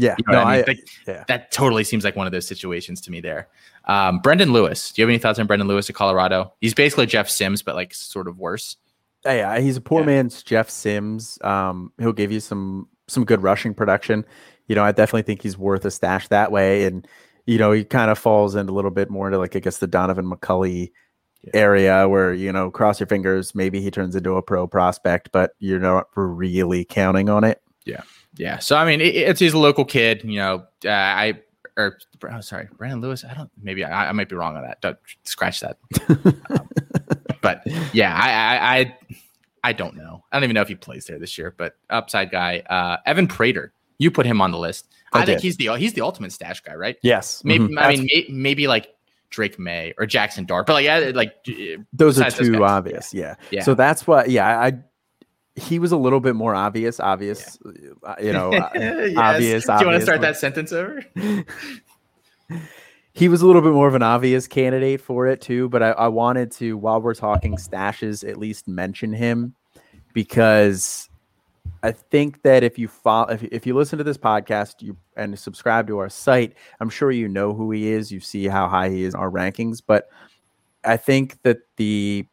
Yeah, you know no, I mean? like, yeah. that totally seems like one of those situations to me. There, um, Brendon Lewis. Do you have any thoughts on Brendon Lewis of Colorado? He's basically Jeff Sims, but like sort of worse. Yeah, he's a poor yeah. man's Jeff Sims. Um, he'll give you some some good rushing production you know, I definitely think he's worth a stash that way. And, you know, he kind of falls into a little bit more into like, I guess, the Donaven McCulley yeah. area where, you know, cross your fingers, maybe he turns into a pro prospect, but you're not really counting on it. Yeah. Yeah. So, I mean, it, it's he's a local kid, you know, uh, I, or oh, sorry, Brandon Lewis. I don't, maybe I, I might be wrong on that. Don't scratch that. um, [laughs] but yeah, I, I, I I don't know. I don't even know if he plays there this year. But upside guy, uh, Evan Prater, you put him on the list. I, I think he's the he's the ultimate stash guy, right? Yes. Maybe mm-hmm. I mean may, maybe like Drake Maye or Jackson Dart, but like yeah, like those are too obvious. Yeah. yeah. So that's what. Yeah, I. He was a little bit more obvious. Obvious. Yeah. Uh, you know. [laughs] Uh, yes. Obvious. Do you want to start that sentence over? [laughs] he was a little bit more of an obvious candidate for it too. But I, I wanted to, while we're talking stashes, at least mention him because I think that if you follow, if, if you listen to this podcast, you and subscribe to our site, I'm sure you know who he is. You see how high he is in our rankings, but I think that the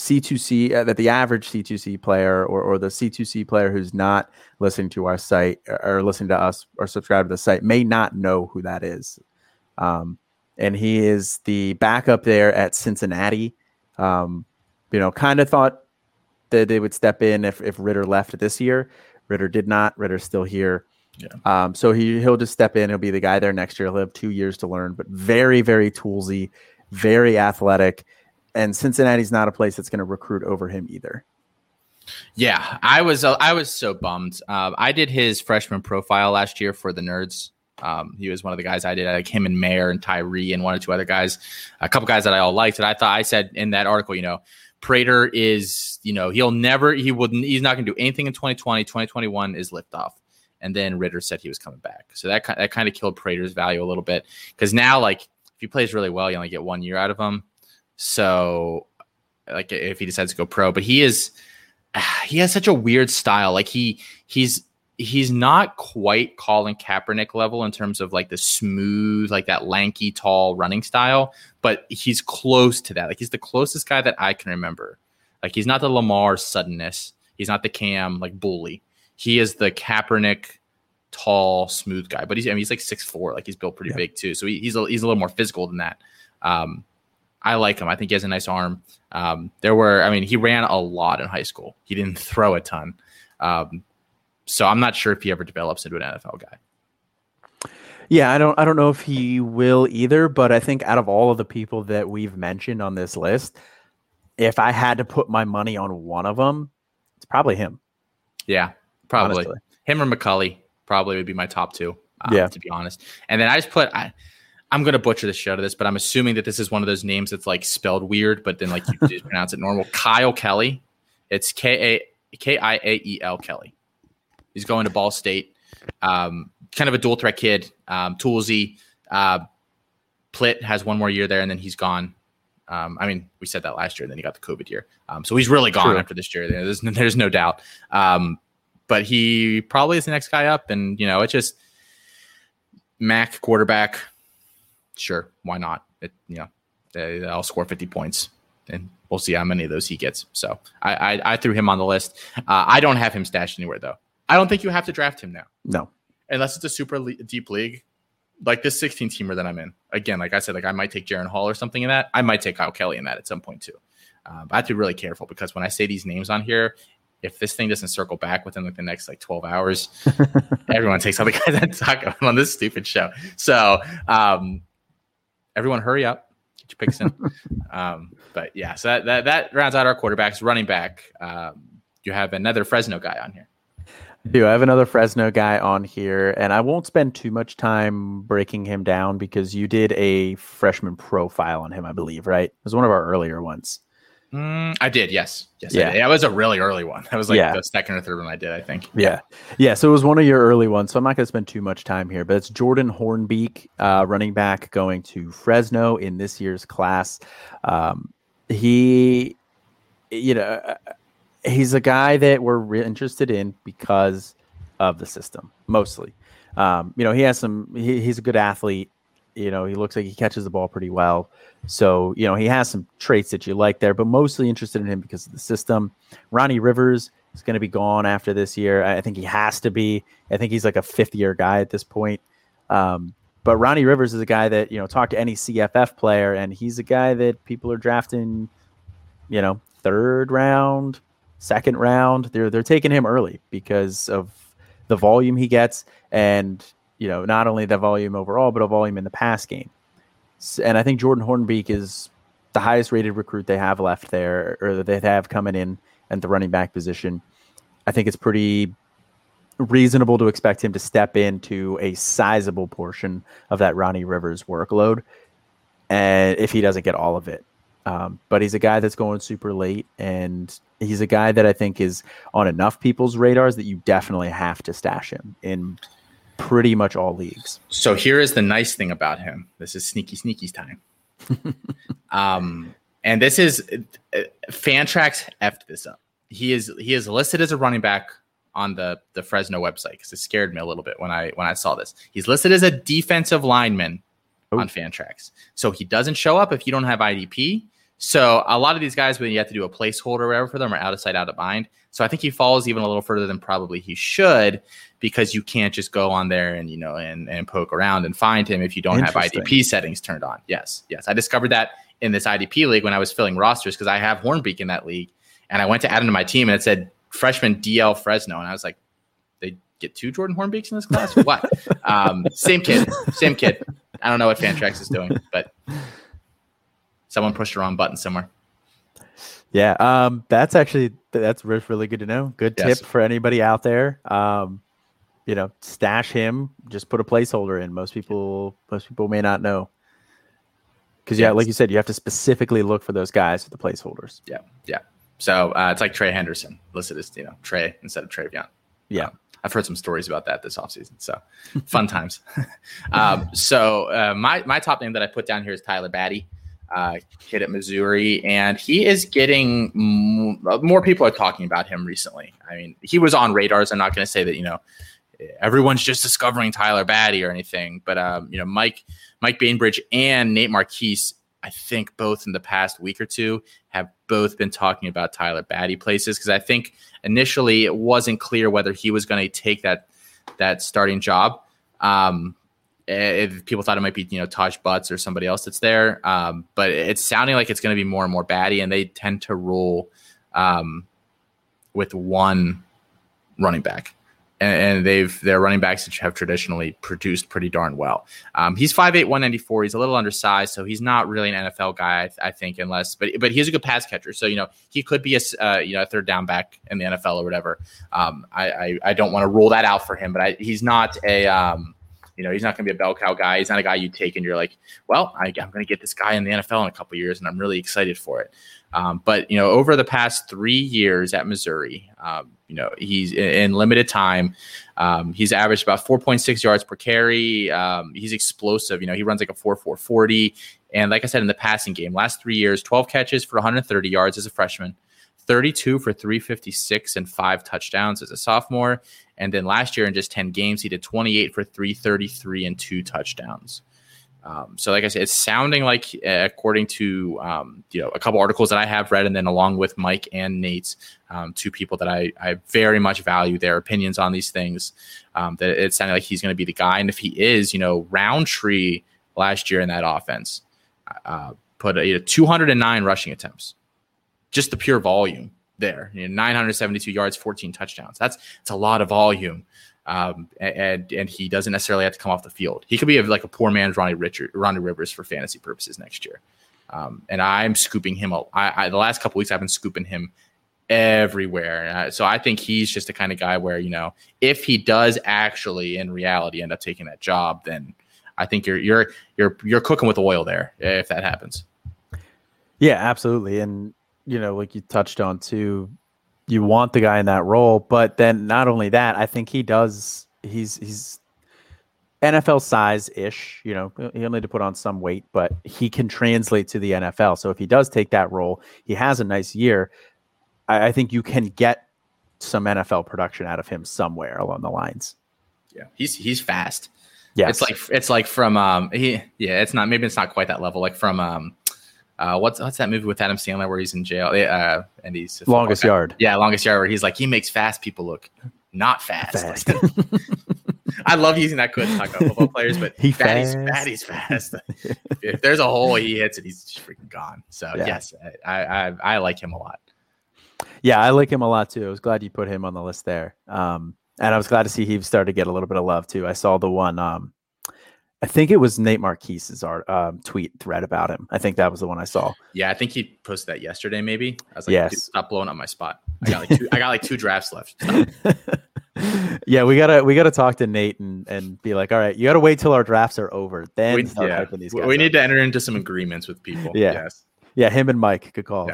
C2C, uh, that the average C2C player or, or the C2C player who's not listening to our site or listening to us or subscribe to the site may not know who that is. Um, and he is the backup there at Cincinnati. Um, you know, kind of thought that they would step in if, if Ridder left this year. Ridder did not. Ridder's still here. Yeah. Um, so he he'll just step in. He'll be the guy there next year. He'll have two years to learn, but very very toolsy, very athletic, and Cincinnati's not a place that's going to recruit over him either. Yeah, I was uh, I was so bummed. Uh, I did his freshman profile last year for the nerds. Um, he was one of the guys I did, like him and Mayer and Tyree and one or two other guys, a couple guys that I all liked. And I thought I said in that article, you know, Prater is, you know, he'll never, he wouldn't, he's not going to do anything in 2020. 2021 is liftoff. And then Ridder said he was coming back. So that, that kind of killed Prater's value a little bit because now, like, if he plays really well, you only get one year out of him. So, like, if he decides to go pro, but he is, [sighs] he has such a weird style. Like, he, he's, he's not quite Colin Kaepernick level in terms of like the smooth, like that lanky, tall running style, but he's close to that. Like he's the closest guy that I can remember. Like he's not the Lamar suddenness. He's not the Cam like bully. He is the Kaepernick tall, smooth guy. But he's I mean he's like six four. Like he's built pretty yeah. big too. So he, he's a, he's a little more physical than that. Um, I like him. I think he has a nice arm. Um, there were I mean he ran a lot in high school. He didn't [laughs] throw a ton. Um, so I'm not sure if he ever develops into an NFL guy. Yeah, I don't I don't know if he will either, but I think out of all of the people that we've mentioned on this list, if I had to put my money on one of them, it's probably him. Yeah, probably honestly. him or McCulley probably would be my top two. Um, yeah, to be honest. And then I just put I, I'm gonna butcher the shit out of this, but I'm assuming that this is one of those names that's like spelled weird, but then like you [laughs] just pronounce it normal. Kyle Kelly. It's K A K I A E L Kelly. He's going to Ball State. Um, kind of a dual threat kid. Um, toolsy. Uh, Plitt has one more year there, and then he's gone. Um, I mean, we said that last year, and then he got the COVID year. Um, so he's really gone True. after this year. There's, there's no doubt. Um, but he probably is the next guy up, and you know, it's just Mac quarterback. Sure, why not? It, you know, I'll score 50 points, and we'll see how many of those he gets. So I, I, I threw him on the list. Uh, I don't have him stashed anywhere though. I don't think you have to draft him now. No, unless it's a super le- deep league, like this 16 teamer that I'm in. Again, like I said, like I might take Jaren Hall or something in that. I might take Kyle Kelly in that at some point too. Um, I have to be really careful because when I say these names on here, if this thing doesn't circle back within like the next like 12 hours, [laughs] everyone takes all the guys that talk on this stupid show. So um, everyone hurry up, get your picks in. [laughs] um, but yeah, so that, that, that rounds out our quarterbacks. Running back, um, you have another Fresno guy on here do. I have another Fresno guy on here, and I won't spend too much time breaking him down because you did a freshman profile on him, I believe, right? It was one of our earlier ones. Mm, I did, yes, yes. Yeah, that was a really early one. That was like yeah. the second or third one I did, I think. Yeah, yeah. So it was one of your early ones. So I'm not going to spend too much time here, but it's Jordan Hornbeak, uh, running back, going to Fresno in this year's class. Um, he, you know he's a guy that we're re- interested in because of the system, mostly. Um, you know, he has some. He, he's a good athlete. You know, he looks like he catches the ball pretty well. So, you know, he has some traits that you like there, but mostly interested in him because of the system. Ronnie Rivers is going to be gone after this year. I think he has to be. I think he's like a fifth year guy at this point. Um, but Ronnie Rivers is a guy that, you know, talk to any CFF player, and he's a guy that people are drafting, you know, third round, second round. They're they're taking him early because of the volume he gets, and you know not only the volume overall, but a volume in the pass game. And I think Jordan Hornbeak is the highest rated recruit they have left there, or that they have coming in at the running back position. I think it's pretty reasonable to expect him to step into a sizable portion of that Ronnie Rivers workload, and if he doesn't get all of it. Um, but he's a guy that's going super late, and he's a guy that I think is on enough people's radars that you definitely have to stash him in pretty much all leagues. So here is the nice thing about him. This is sneaky sneaky's time. [laughs] um, and this is uh, Fantrax effed this up. He is he is listed as a running back on the the Fresno website because it scared me a little bit when I when I saw this. He's listed as a defensive lineman oh. on Fantrax, so he doesn't show up if you don't have IDP. So a lot of these guys, when you have to do a placeholder or whatever for them, are out of sight, out of mind. So I think he falls even a little further than probably he should because you can't just go on there and you know and and poke around and find him if you don't have IDP settings turned on. Yes, yes, I discovered that in this IDP league when I was filling rosters because I have Hornbeak in that league, and I went to add him to my team and it said freshman DL Fresno, and I was like, they get two Jordan Hornbeaks in this class? what? [laughs] um, same kid, same kid. I don't know what Fantrax is doing, but someone pushed the wrong button somewhere. Yeah, um, that's actually that's really good to know. Good tip yes. for anybody out there. Um, you know, stash him. Just put a placeholder in. Most people, most people may not know because yeah, like you said, you have to specifically look for those guys with the placeholders. Yeah, yeah. So uh, it's like Trey Henderson listed as you know Trey instead of TreVeyon. Yeah. Um, I've heard some stories about that this offseason. So fun [laughs] times. [laughs] um, so uh, my my top name that I put down here is Tyler Badie, uh, kid at Missouri, and he is getting more people are talking about him recently. I mean, he was on radars. I'm not going to say that you know everyone's just discovering Tyler Badie or anything, but um, you know Mike Mike Bainbridge and Nate Marquise I think both in the past week or two have both been talking about Tyler Badie places because I think initially it wasn't clear whether he was going to take that that starting job. Um, if people thought it might be you know Taj Butts or somebody else that's there, um, but it's sounding like it's going to be more and more Badie, and they tend to rule um, with one running back and, they've their running backs have traditionally produced pretty darn well. Um, he's 5'8", 194. He's a little undersized, so he's not really an NFL guy, I, I think, unless but but he's a good pass catcher. So you know he could be a uh, you know a third down back in the NFL or whatever. Um, I, I, I don't want to rule that out for him, but I, he's not a um, you know, he's not going to be a bell cow guy. He's not a guy you take and you're like, well, I, am going to get this guy in the NFL in a couple years, and I'm really excited for it. Um, but you know, over the past three years at Missouri, um, you know, he's in limited time. Um, he's averaged about 4.6 yards per carry. Um, he's explosive. You know, he runs like a 4 4 40. And like I said, in the passing game, last three years, 12 catches for 130 yards as a freshman, 32 for 356 and five touchdowns as a sophomore. And then last year in just 10 games, he did 28 for 333 and two touchdowns. Um, so, like I said, it's sounding like, uh, according to um, you know a couple articles that I have read, and then along with Mike and Nate, um, two people that I, I very much value their opinions on these things, um, that it sounded like he's going to be the guy. And if he is, you know, Rountree last year in that offense uh, put a, you know, 209 rushing attempts, just the pure volume there. You know, 972 yards, 14 touchdowns. That's it's a lot of volume um, and and he doesn't necessarily have to come off the field. He could be a, like a poor man's Ronnie Richard, Ronnie Rivers for fantasy purposes next year. Um, and I'm scooping him. I, I, the last couple weeks, I've been scooping him everywhere. so I think he's just the kind of guy where you know, if he does actually in reality end up taking that job, then I think you're you're you're you're cooking with oil there if that happens. Yeah, absolutely. And you know, like you touched on too, you want the guy in that role. But then not only that, I think he does. He's he's NFL size ish. You know, he'll need to put on some weight, but he can translate to the NFL. So if he does take that role, he has a nice year. I, I think you can get some NFL production out of him somewhere along the lines. Yeah, he's he's fast. Yeah, it's like it's like from um he yeah it's not maybe it's not quite that level like from um uh, what's what's that movie with Adam Sandler where he's in jail uh, and he's longest yard? Yeah, longest yard. Where he's like he makes fast people look not fast. fast. [laughs] I love using that quote to talk about football players, but he fast. He's, fast. if there's a hole, he hits it. He's just freaking gone. So yeah. yes, I, I I like him a lot. Yeah, I like him a lot too. I was glad you put him on the list there. Um, and I was glad to see he started to get a little bit of love too. I saw the one um, I think it was Nate Marquise's art um, tweet thread about him. I think that was the one I saw. Yeah, I think he posted that yesterday. Maybe I was like, Yes. stop blowing up my spot. I got like two, I got like two [laughs] drafts left. [laughs] Yeah, we gotta we gotta talk to Nate and and be like, all right, you gotta wait till our drafts are over, then we, yeah. these We- guys. we up. need to enter into some agreements with people. Yeah. Yes. Yeah, him and Mike. Good call.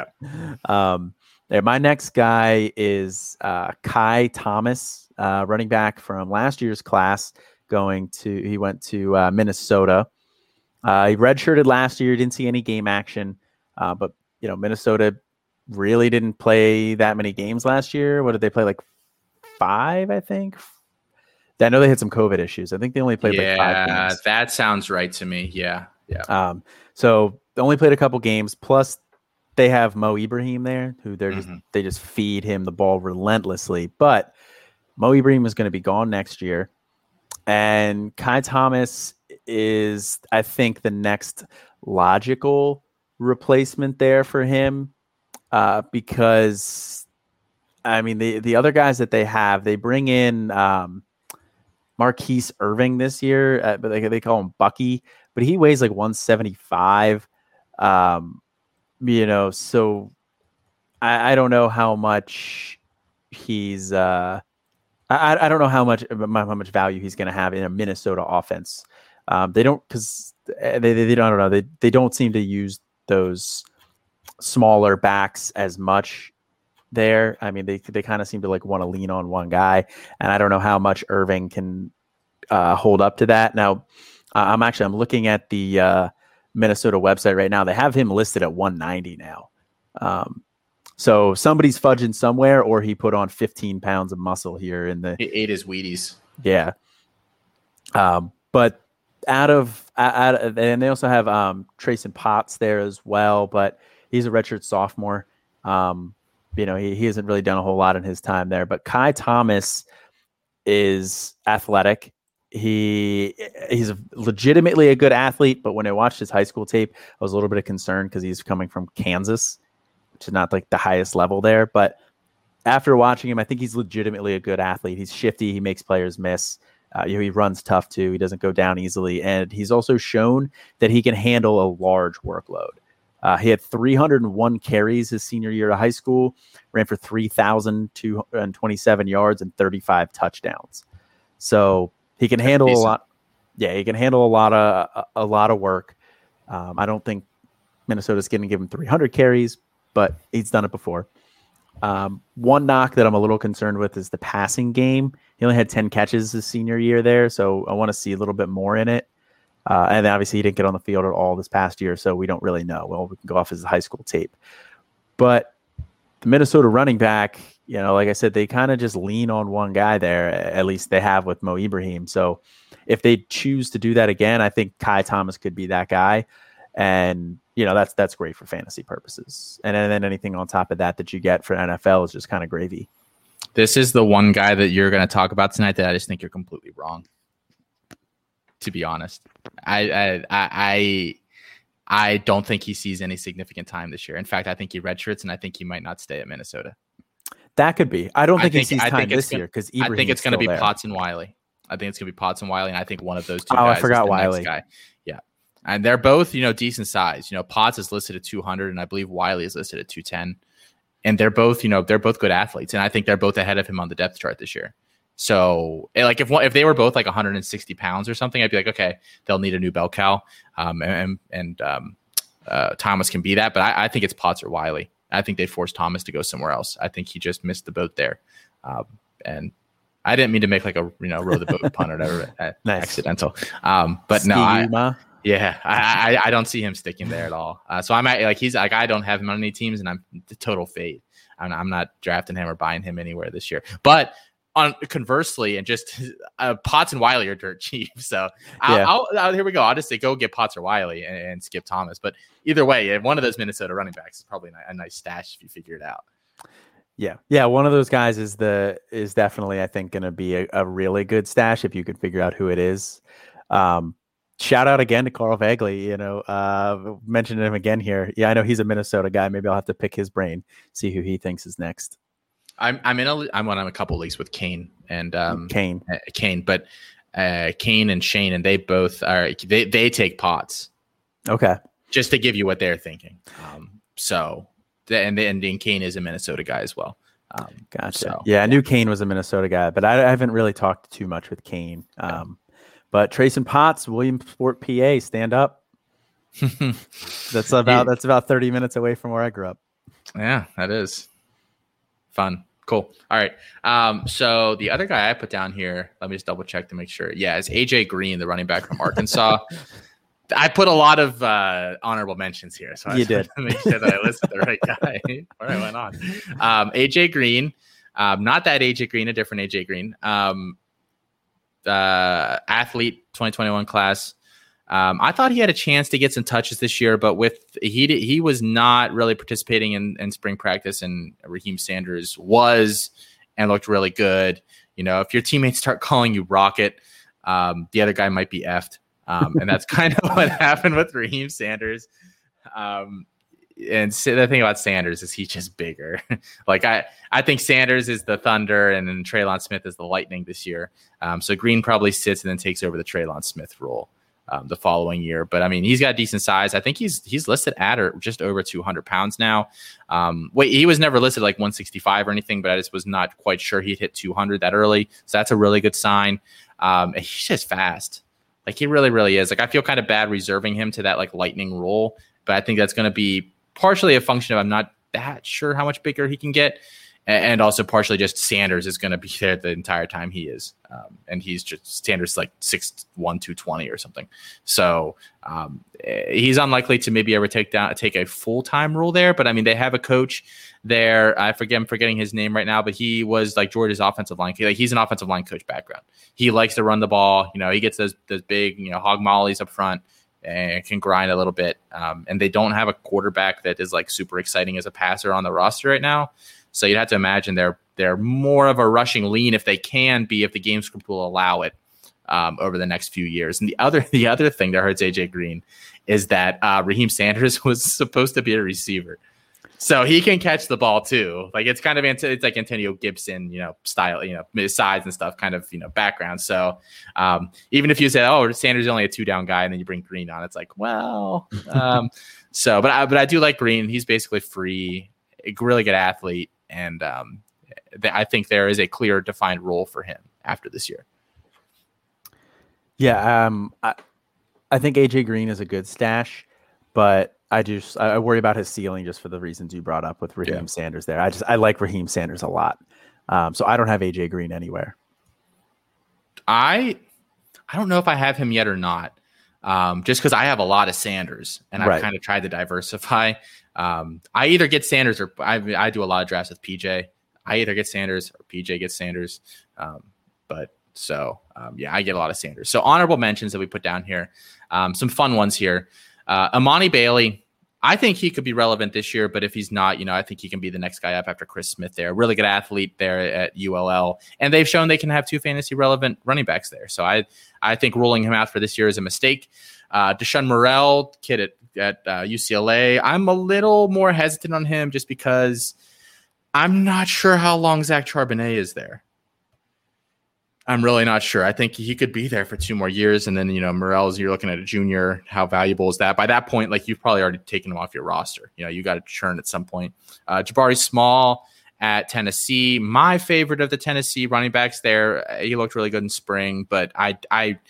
Um, yeah, my next guy is uh, Kai Thomas, uh, running back from last year's class. Going to he went to uh, Minnesota. Uh, he redshirted last year. Didn't see any game action, uh, but you know Minnesota really didn't play that many games last year. What did they play? Like five, I think. I know they had some COVID issues. I think they only played like five Yeah, games. that sounds right to me. Yeah. Yeah. Um, so they only played a couple games. Plus, they have Mo Ibrahim there, who they're just Mhm. they just feed him the ball relentlessly. But Mo Ibrahim is going to be gone next year, and Kai Thomas is, I think, the next logical replacement there for him, uh, because I mean the the other guys that they have, they bring in. Um, Mar'Keise Irving this year, uh, but they, they call him Bucky, but he weighs like 175. Um, you know, so I, I don't know how much he's. Uh, I, I don't know how much how much value he's going to have in a Minnesota offense. Um, they don't because they, they they don't I don't know they they don't seem to use those smaller backs as much there. I mean, they they kind of seem to like want to lean on one guy, and I don't know how much Irving can uh, hold up to that. Now, uh, I'm actually I'm looking at the uh, Minnesota website right now. They have him listed at 190 now. Um, so somebody's fudging somewhere, or he put on 15 pounds of muscle here in the He ate his Wheaties. yeah. Um, but out of out of, and they also have um Trayson Potts there as well, but he's a redshirt sophomore. Um, you know, he, he hasn't really done a whole lot in his time there. But Kai Thomas is athletic. He he's a, legitimately a good athlete, but when I watched his high school tape, I was a little bit concerned because he's coming from Kansas, is not like the highest level there. But after watching him, I think he's legitimately a good athlete. He's shifty. He makes players miss. Uh, you know, he runs tough too. He doesn't go down easily, and he's also shown that he can handle a large workload. Uh, he had 301 carries his senior year of high school, ran for 3,227 yards and 35 touchdowns. So he can handle decent. a lot. Yeah, he can handle a lot of a, a lot of work. Um, I don't think Minnesota's going to give him 300 carries, but he's done it before. Um, one knock that I'm a little concerned with is the passing game. He only had 10 catches his senior year there, so I want to see a little bit more in it. Uh, and obviously he didn't get on the field at all this past year, so we don't really know. Well, we can go off his high school tape. But the Minnesota running back, you know, like I said, they kind of just lean on one guy there. At least they have with Mo Ibrahim. So if they choose to do that again, I think Kai Thomas could be that guy. And you know that's that's great for fantasy purposes. And and then anything on top of that that you get for NFL is just kind of gravy. This is the one guy that you're going to talk about tonight that I just think you're completely wrong. To be honest, I I I I, don't think he sees any significant time this year. In fact, I think he redshirts, and I think he might not stay at Minnesota. That could be. I don't I think, think- he sees time this gonna- year because I think it's going to be Potts and Wiley. I think it's going to be Potts and Wiley, and I think one of those two. Oh, I guys is forgot Wiley. Guy. And they're both you know decent size. You know, Potts is listed at 200, and I believe Wiley is listed at 210. And they're both you know they're both good athletes, and I think they're both ahead of him on the depth chart this year. So, eh, like if one, if they were both like 160 pounds or something, I'd be like, okay, they'll need a new bell cow, um, and and um, uh, Thomas can be that. But I, I think it's Potts or Wiley. I think they forced Thomas to go somewhere else. I think he just missed the boat there, um, and I didn't mean to make like a you know row the boat pun or whatever, uh, [laughs] Nice. accidental. Um, but no, I. yeah, I, I I don't see him sticking there at all. Uh, so I'm at, like he's like I don't have him on any teams, and I'm the total fade. I'm, I'm not drafting him or buying him anywhere this year. But on conversely, and just [laughs] uh, Potts and Wiley are dirt [laughs] cheap. So I'll, Yeah. I'll, I'll- here we go. I'll just say go get Potts or Wiley and, and skip Thomas. But either way, one of those Minnesota running backs is probably a a nice stash if you figure it out. Yeah, yeah. One of those guys is the is definitely I think going to be a, a really good stash if you could figure out who it is. Um, shout out again to Carl Vagley. You know, uh, mentioning him again here. Yeah, I know he's a Minnesota guy. Maybe I'll have to pick his brain, see who he thinks is next. I'm I'm in a I'm on a couple leagues with Kane and um Kane. uh, Kane, but uh, Kane and Shane, and they both are they they take Potts. Okay. Just to give you what they're thinking. Um, so and and, and Kane is a Minnesota guy as well. Um, gotcha. So, yeah, I knew Kane was a Minnesota guy, but I, I haven't really talked too much with Kane. Um, but Trace and Potts, Williamsport, PA, stand up. [laughs] that's about that's about thirty minutes away from where I grew up. Yeah, that is fun. Cool. All right. Um, so the other guy I put down here, let me just double check to make sure. Yeah, is AJ Green, the running back from Arkansas. [laughs] I put a lot of uh, honorable mentions here, so you I did make sure that I listed the right guy. Where I went on. Um, AJ Green, um, not that AJ Green, a different AJ Green. Um, uh, athlete 2021 class. Um, I thought he had a chance to get some touches this year, but with he he was not really participating in, in spring practice, and Raheem Sanders was and looked really good. You know, if your teammates start calling you Rocket, um, the other guy might be effed, um, and that's [laughs] kind of what happened with Raheem Sanders. Um, and the thing about Sanders is he's just bigger. [laughs] like I, I think Sanders is the Thunder, and then Trelon Smith is the Lightning this year. Um, so Green probably sits and then takes over the Trelon Smith role um, the following year. But I mean, he's got decent size. I think he's he's listed at or just over 200 pounds now. Um, wait, he was never listed like 165 or anything, but I just was not quite sure he'd hit 200 that early. So that's a really good sign. Um, he's just fast. Like he really, really is. Like I feel kind of bad reserving him to that like lightning role, but I think that's going to be partially a function of I'm not that sure how much bigger he can get and also partially just Sanders is going to be [laughs] there the entire time he is, um, and he's just Sanders like six one two twenty or something. So um, he's unlikely to maybe ever take down take a full time role there. But I mean, they have a coach there. I forget I'm forgetting his name right now, but he was like Georgia's offensive line. Like he's an offensive line coach background. He likes to run the ball. You know, he gets those those big you know hog mollies up front and can grind a little bit. Um, and they don't have a quarterback that is like super exciting as a passer on the roster right now. So you'd have to imagine they're they're more of a rushing lean if they can be if the game script will allow it um, over the next few years. And the other [laughs] the other thing that hurts AJ Green is that uh, Raheem Sanders [laughs] was supposed to be a receiver. So he can catch the ball too. Like it's kind of it's like Antonio Gibson, you know, style, you know, his size and stuff, kind of you know background. So um, even if you say, oh, Sanders is only a two down guy, and then you bring Green on, it's like, well, um, [laughs] so but I but I do like Green. He's basically free, a really good athlete and um, th- I think there is a clear, defined role for him after this year. Yeah, um, I, I think AJ Green is a good stash, but I just I worry about his ceiling just for the reasons you brought up with Raheem yeah. Sanders. There, I just I like Raheem Sanders a lot, um, so I don't have AJ Green anywhere. I I don't know if I have him yet or not. Um, just because I have a lot of Sanders and I've kind of tried to diversify. Um, I either get Sanders or I, I do a lot of drafts with PJ. I either get Sanders or PJ gets Sanders. Um, but so um, yeah, I get a lot of Sanders. So honorable mentions that we put down here. Um, some fun ones here. Uh, Emani Bailey. I think he could be relevant this year, but if he's not, you know, I think he can be the next guy up after Chris Smith there. Really good athlete there at ULL. And they've shown they can have two fantasy relevant running backs there. So I I think ruling him out for this year is a mistake. Uh, Deshaun Morrell, kid at at uh, UCLA. I'm a little more hesitant on him just because I'm not sure how long Zach Charbonnet is there. I'm really not sure. I think he could be there for two more years, and then you know Morrell's. You're looking at a junior. How valuable is that? By that point, like you've probably already taken him off your roster. You know you got to churn at some point. Uh, Jabari Small at Tennessee, my favorite of the Tennessee running backs. There, he looked really good in spring, but I I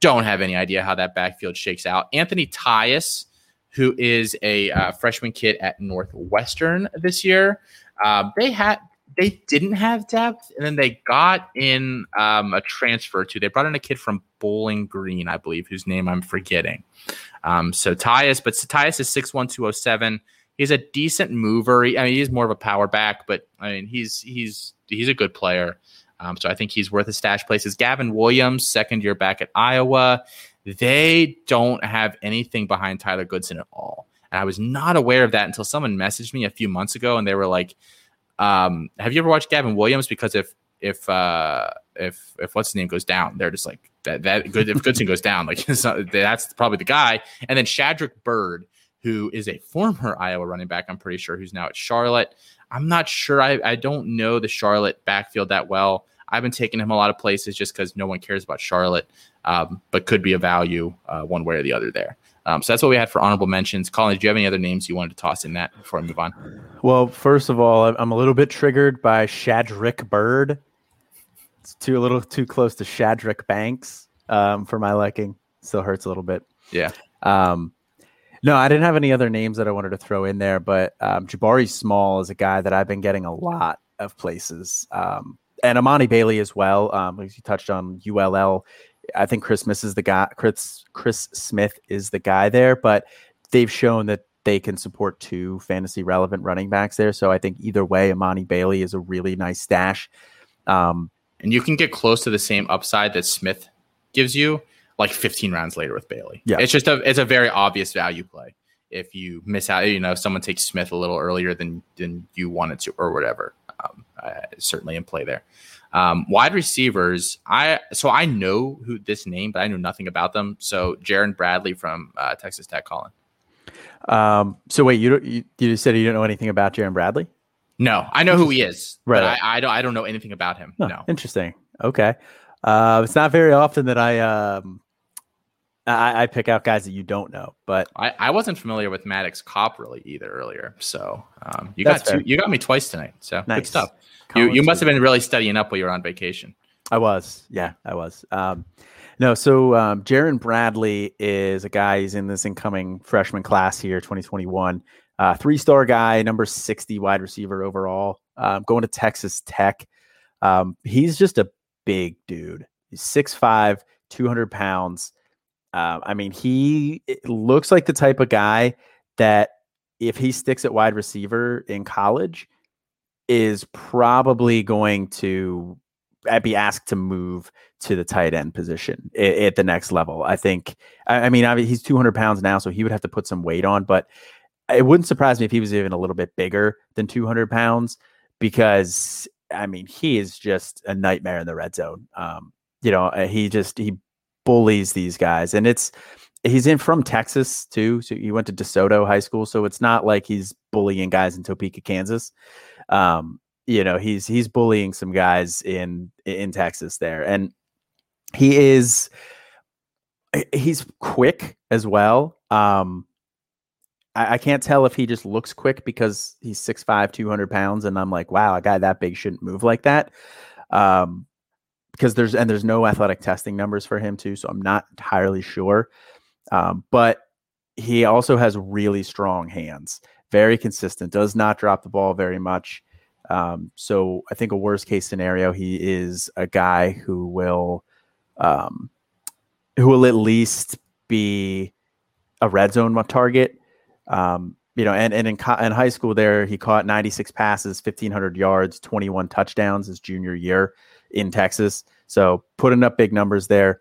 don't have any idea how that backfield shakes out. Anthony Tyus who is a uh, freshman kid at Northwestern this year. Um, they had they didn't have depth, and then they got in um, a transfer too. They brought in a kid from Bowling Green, I believe, whose name I'm forgetting. Um, so Tyus, but Tyus is six one two zero seven. He's a decent mover. He, I mean, he's more of a power back, but I mean, he's he's he's a good player. Um, so I think he's worth a stash places. Gavin Williams, second year back at Iowa. They don't have anything behind Tyler Goodson at all. And I was not aware of that until someone messaged me a few months ago and they were like, um, have you ever watched Gavin Williams? Because if if uh if if what's his name goes down, they're just like that that good if Goodson goes down, like [laughs] that's probably the guy. And then Shadrick Byrd, who is a former Iowa running back, I'm pretty sure, who's now at Charlotte. I'm not sure. I, I don't know the Charlotte backfield that well. I've been taking him a lot of places just because no one cares about Charlotte, um, but could be a value uh, one way or the other there. Um, so that's what we had for honorable mentions. Colin, do you have any other names you wanted to toss in that before I move on? Well, first of all, I'm a little bit triggered by Shadrick Byrd. It's too a little too close to Shadrick Banks um, for my liking. Still hurts a little bit. Yeah. Um, no, I didn't have any other names that I wanted to throw in there, but um, Jabari Small is a guy that I've been getting a lot of places, um, and Emani Bailey as well. Um, as you touched on ULL, I think Chris Smith is the guy. Chris Chris Smith is the guy there, but they've shown that they can support two fantasy relevant running backs there. So I think either way, Emani Bailey is a really nice stash. Um, and you can get close to the same upside that Smith gives you like 15 rounds later with Bailey. Yeah. It's just a it's a very obvious value play. If you miss out, you know, someone takes Smith a little earlier than than you wanted to or whatever. Um, uh, certainly in play there. Um, wide receivers, I so I know who this name, but I know nothing about them. So Jerand Bradley from uh, Texas Tech, Colin. Um, so wait, you, you you said you don't know anything about Jerand Bradley? No, I know who he is, Right. but I, I don't I don't know anything about him. No. Interesting. Okay. Uh, it's not very often that I um I, I pick out guys that you don't know, but I, I wasn't familiar with Maddox Cop really either earlier. So um, you got two, you got me twice tonight. So Nice. good stuff. You, you must have been really studying up while you were on vacation. I was. Yeah, I was. Um, no, so um, Jerand Bradley is a guy. He's in this incoming freshman class here, 2021. Uh, three star guy, number 60 wide receiver overall, um, going to Texas Tech. Um, he's just a big dude. He's 6'5, 200 pounds. Um, I mean, he looks like the type of guy that if he sticks at wide receiver in college, is probably going to I'd be asked to move to the tight end position at, at the next level. I think. I, I mean, I mean, he's 200 pounds now, so he would have to put some weight on. But it wouldn't surprise me if he was even a little bit bigger than 200 pounds, because I mean, he is just a nightmare in the red zone. Um, you know, uh, he just he bullies these guys, and it's he's in from Texas too. So he went to DeSoto High School, so it's not like he's bullying guys in Topeka, Kansas. Um, you know he's he's bullying some guys in in Texas there, and he is he's quick as well. Um, I, I can't tell if he just looks quick because he's 6'5", 200 pounds, and I'm like, wow, a guy that big shouldn't move like that. Um, because there's and there's no athletic testing numbers for him too, so I'm not entirely sure. Um, but he also has really strong hands, very consistent, does not drop the ball very much. Um, so I think a worst case scenario, he is a guy who will, um, who will at least be a red zone target. Um, you know, and and in, co- in high school there, he caught 96 passes, 1500 yards, 21 touchdowns his junior year in Texas. So putting up big numbers there.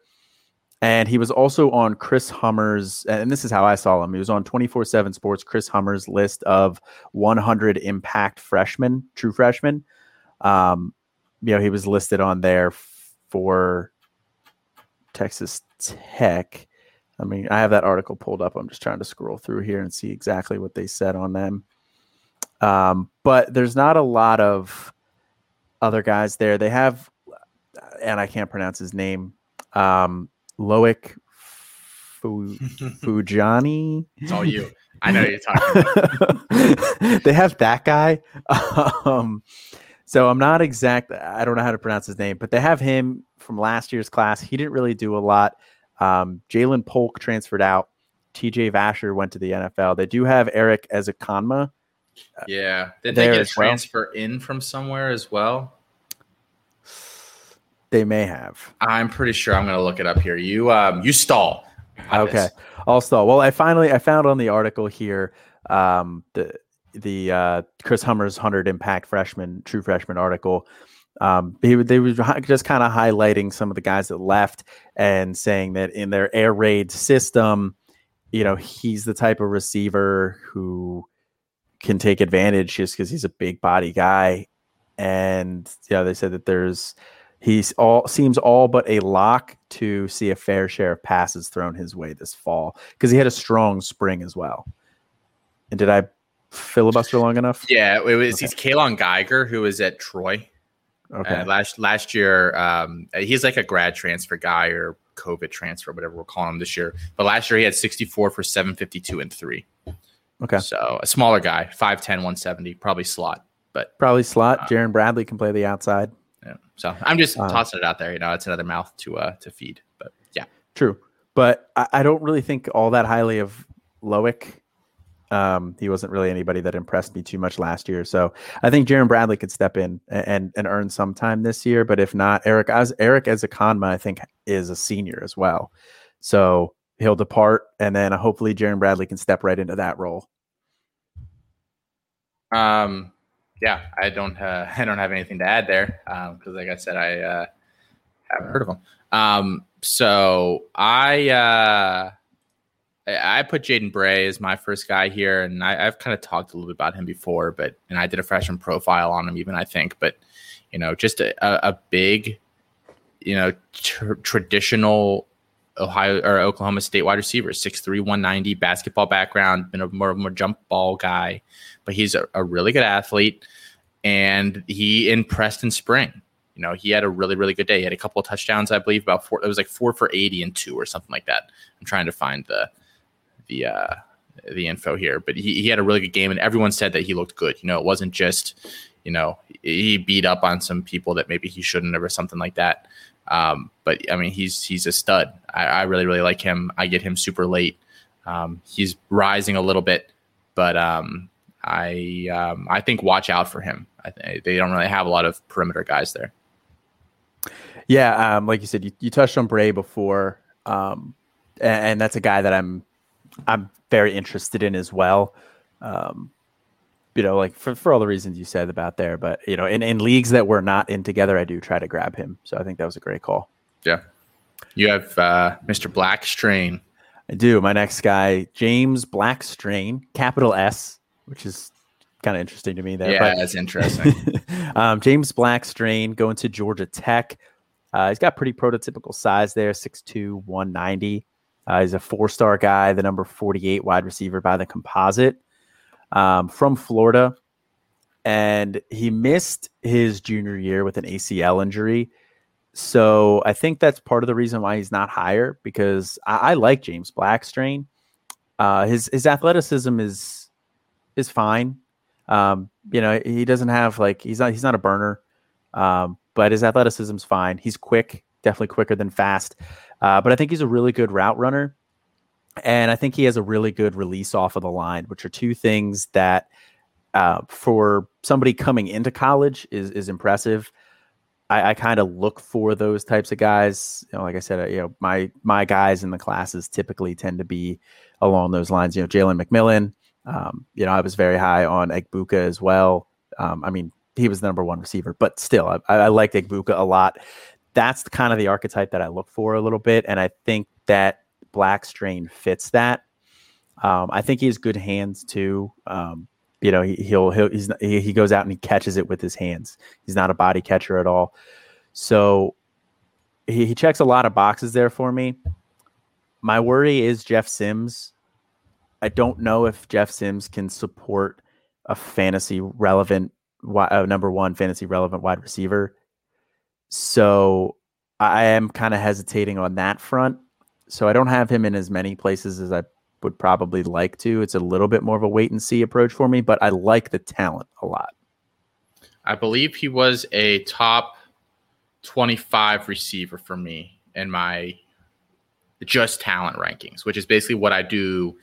And he was also on Chris Hummer's, and this is how I saw him. He was on 24 7 Sports, Chris Hummer's list of 100 impact freshmen, true freshmen. Um, you know, he was listed on there for Texas Tech. I mean, I have that article pulled up. I'm just trying to scroll through here and see exactly what they said on them. Um, but there's not a lot of other guys there. They have, and I can't pronounce his name, um, Loic Fu- [laughs] Fujani. It's all you. I know you're talking. About. [laughs] they have that guy. [laughs] Um, so I'm not exact. I don't know how to pronounce his name, but they have him from last year's class. He didn't really do a lot. Um, Jalen Polk transferred out. TJ Vasher went to the NFL. They do have Erik Ezukanma. Yeah. Did they get a as well. transfer in from somewhere as well? They may have. I'm pretty sure I'm going to look it up here. You um you stall. Okay, this. I'll stall. Well, I finally I found on the article here um, the the uh, Chris Hummer's hundred impact freshman true freshman article. Um, he, they were just kind of highlighting some of the guys that left and saying that in their air raid system, you know, he's the type of receiver who can take advantage just because he's a big body guy. And yeah, they said that there's he's all seems all but a lock to see a fair share of passes thrown his way this fall because he had a strong spring as well. And did I filibuster long enough? Yeah, it was Okay. he's Kaylon Geiger who was at Troy. Okay. Uh, last last year, um, he's like a grad transfer guy or COVID transfer, whatever we're calling him this year. But last year he had 64 for 752 and three. Okay. So a smaller guy, 5'10, 170, probably slot, but probably slot. Uh, Jerand Bradley can play the outside. Yeah. So I'm just uh, tossing it out there. You know, it's another mouth to uh to feed. But yeah. True. But I, I don't really think all that highly of Loic. Um, he wasn't really anybody that impressed me too much last year. So I think Jerand Bradley could step in and and earn some time this year. But if not, Eric as Eric as a Ezukanma, I think is a senior as well. So he'll depart, and then hopefully Jerand Bradley can step right into that role. Um, yeah, I don't uh, [laughs] I don't have anything to add there because, um, like I said, I uh, haven't heard of him. Um, so I uh, I put Jaden Bray as my first guy here, and I, have kind of talked a little bit about him before, but and I did a freshman profile on him, even I think, but you know, just a, a big, you know, tr- traditional Ohio or Oklahoma State wide receiver, 6'3", 190, basketball background, been a more more jump ball guy, but he's a, a really good athlete, and he impressed in spring. You know, he had a really, really good day. He had a couple of touchdowns, I believe, about four. It was like four for eighty and two or something like that. I'm trying to find the the uh, the info here, but he, he had a really good game, and everyone said that he looked good. You know, it wasn't just you know he beat up on some people that maybe he shouldn't have or something like that. Um, but I mean, he's he's a stud. I, I, really really like him. I get him super late. Um, he's rising a little bit, but um, I um, I think watch out for him. I think they don't really have a lot of perimeter guys there. Yeah, um, like you said, you, you touched on Bray before, um, and, and, that's a guy that I'm I'm very interested in as well. Um, you know, like for, for all the reasons you said about there, but you know, in, in leagues that we're not in together, I do try to grab him. So I think that was a great call. Yeah. You have uh, Mr. Blackstrain. I do. My next guy, James Blackstrain, capital S, which is kind of interesting to me there. Yeah, but, that's interesting. [laughs] um, James Blackstrain going to Georgia Tech. Uh, he's got pretty prototypical size there, 6'2", 190. Uh, he's a four-star guy, the number 48 wide receiver by the composite um, from Florida. And he missed his junior year with an ACL injury. So I think that's part of the reason why he's not higher because I, I like James Blackstrain. Uh, his his athleticism is is fine. Um, you know, he doesn't have like he's not he's not a burner, um, but his athleticism's fine. He's quick, definitely quicker than fast. Uh, but I think he's a really good route runner. And I think he has a really good release off of the line, which are two things that uh, for somebody coming into college is is impressive. I, I kind of look for those types of guys. You know, like I said, uh, you know, my my guys in the classes typically tend to be along those lines. You know, Jalen McMillan. Um, you know, I was very high on Egbuka as well. Um, I mean, he was the number one receiver, but still, I, I liked Egbuka a lot that's kind of the archetype that I look for a little bit, and I think that Blackstrain fits that. Um, I think he has good hands too. Um, you know, he, he'll, he'll he's, he, he goes out and he catches it with his hands. He's not a body catcher at all. So he, he checks a lot of boxes there for me. My worry is Jeff Sims. I don't know if Jeff Sims can support a fantasy relevant, uh, number one fantasy relevant wide receiver. So I am kind of hesitating on that front. So I don't have him in as many places as I would probably like to. It's a little bit more of a wait and see approach for me, but I like the talent a lot. I believe he was a top 25 receiver for me in my just talent rankings, which is basically what I do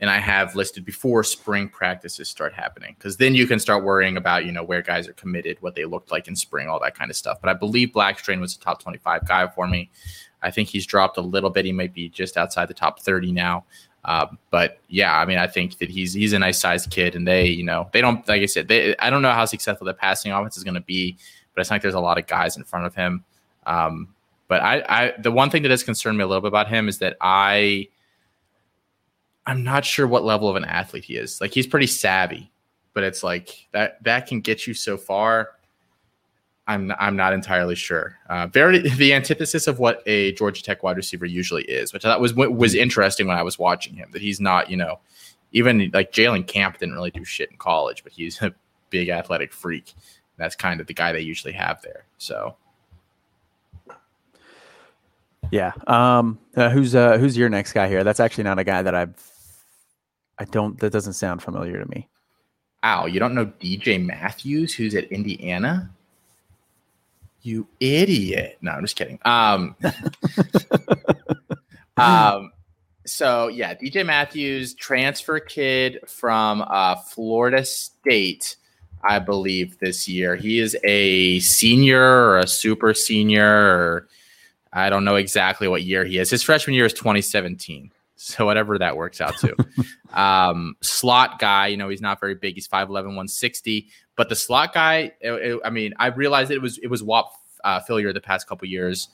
and I have listed before spring practices start happening because then you can start worrying about you know where guys are committed, what they looked like in spring, all that kind of stuff. But I believe Blackstrain was a top 25 guy for me. I think he's dropped a little bit. He might be just outside the top 30 now. Uh, but yeah, I mean, I think that he's he's a nice sized kid, and they you know they don't like I said they I don't know how successful the passing offense is going to be, but it's like there's a lot of guys in front of him. Um, but I, I the one thing that has concerned me a little bit about him is that I I'm not sure what level of an athlete he is. Like he's pretty savvy, but it's like that that can get you so far. I'm I'm not entirely sure. Uh, very the antithesis of what a Georgia Tech wide receiver usually is, which I thought was was interesting when I was watching him. That he's not, you know, even like Jalen Camp didn't really do shit in college, but he's [laughs] a big athletic freak. That's kind of the guy they usually have there. So yeah. Um, uh, who's uh, who's your next guy here? That's actually not a guy that I've. I don't. That doesn't sound familiar to me. Ow, you don't know DJ Matthews, who's at Indiana? You idiot! No, I'm just kidding. Um, [laughs] um, so yeah, DJ Matthews, transfer kid from uh, Florida State, I believe this year. He is a senior or a super senior or I don't know exactly what year he is. His freshman year is 2017. So whatever that works out to. [laughs] um, slot guy, you know, he's not very big. He's 5'11, 160. But the slot guy, it, it, I mean, I realized it was it was Whop uh, Philyor the past couple years.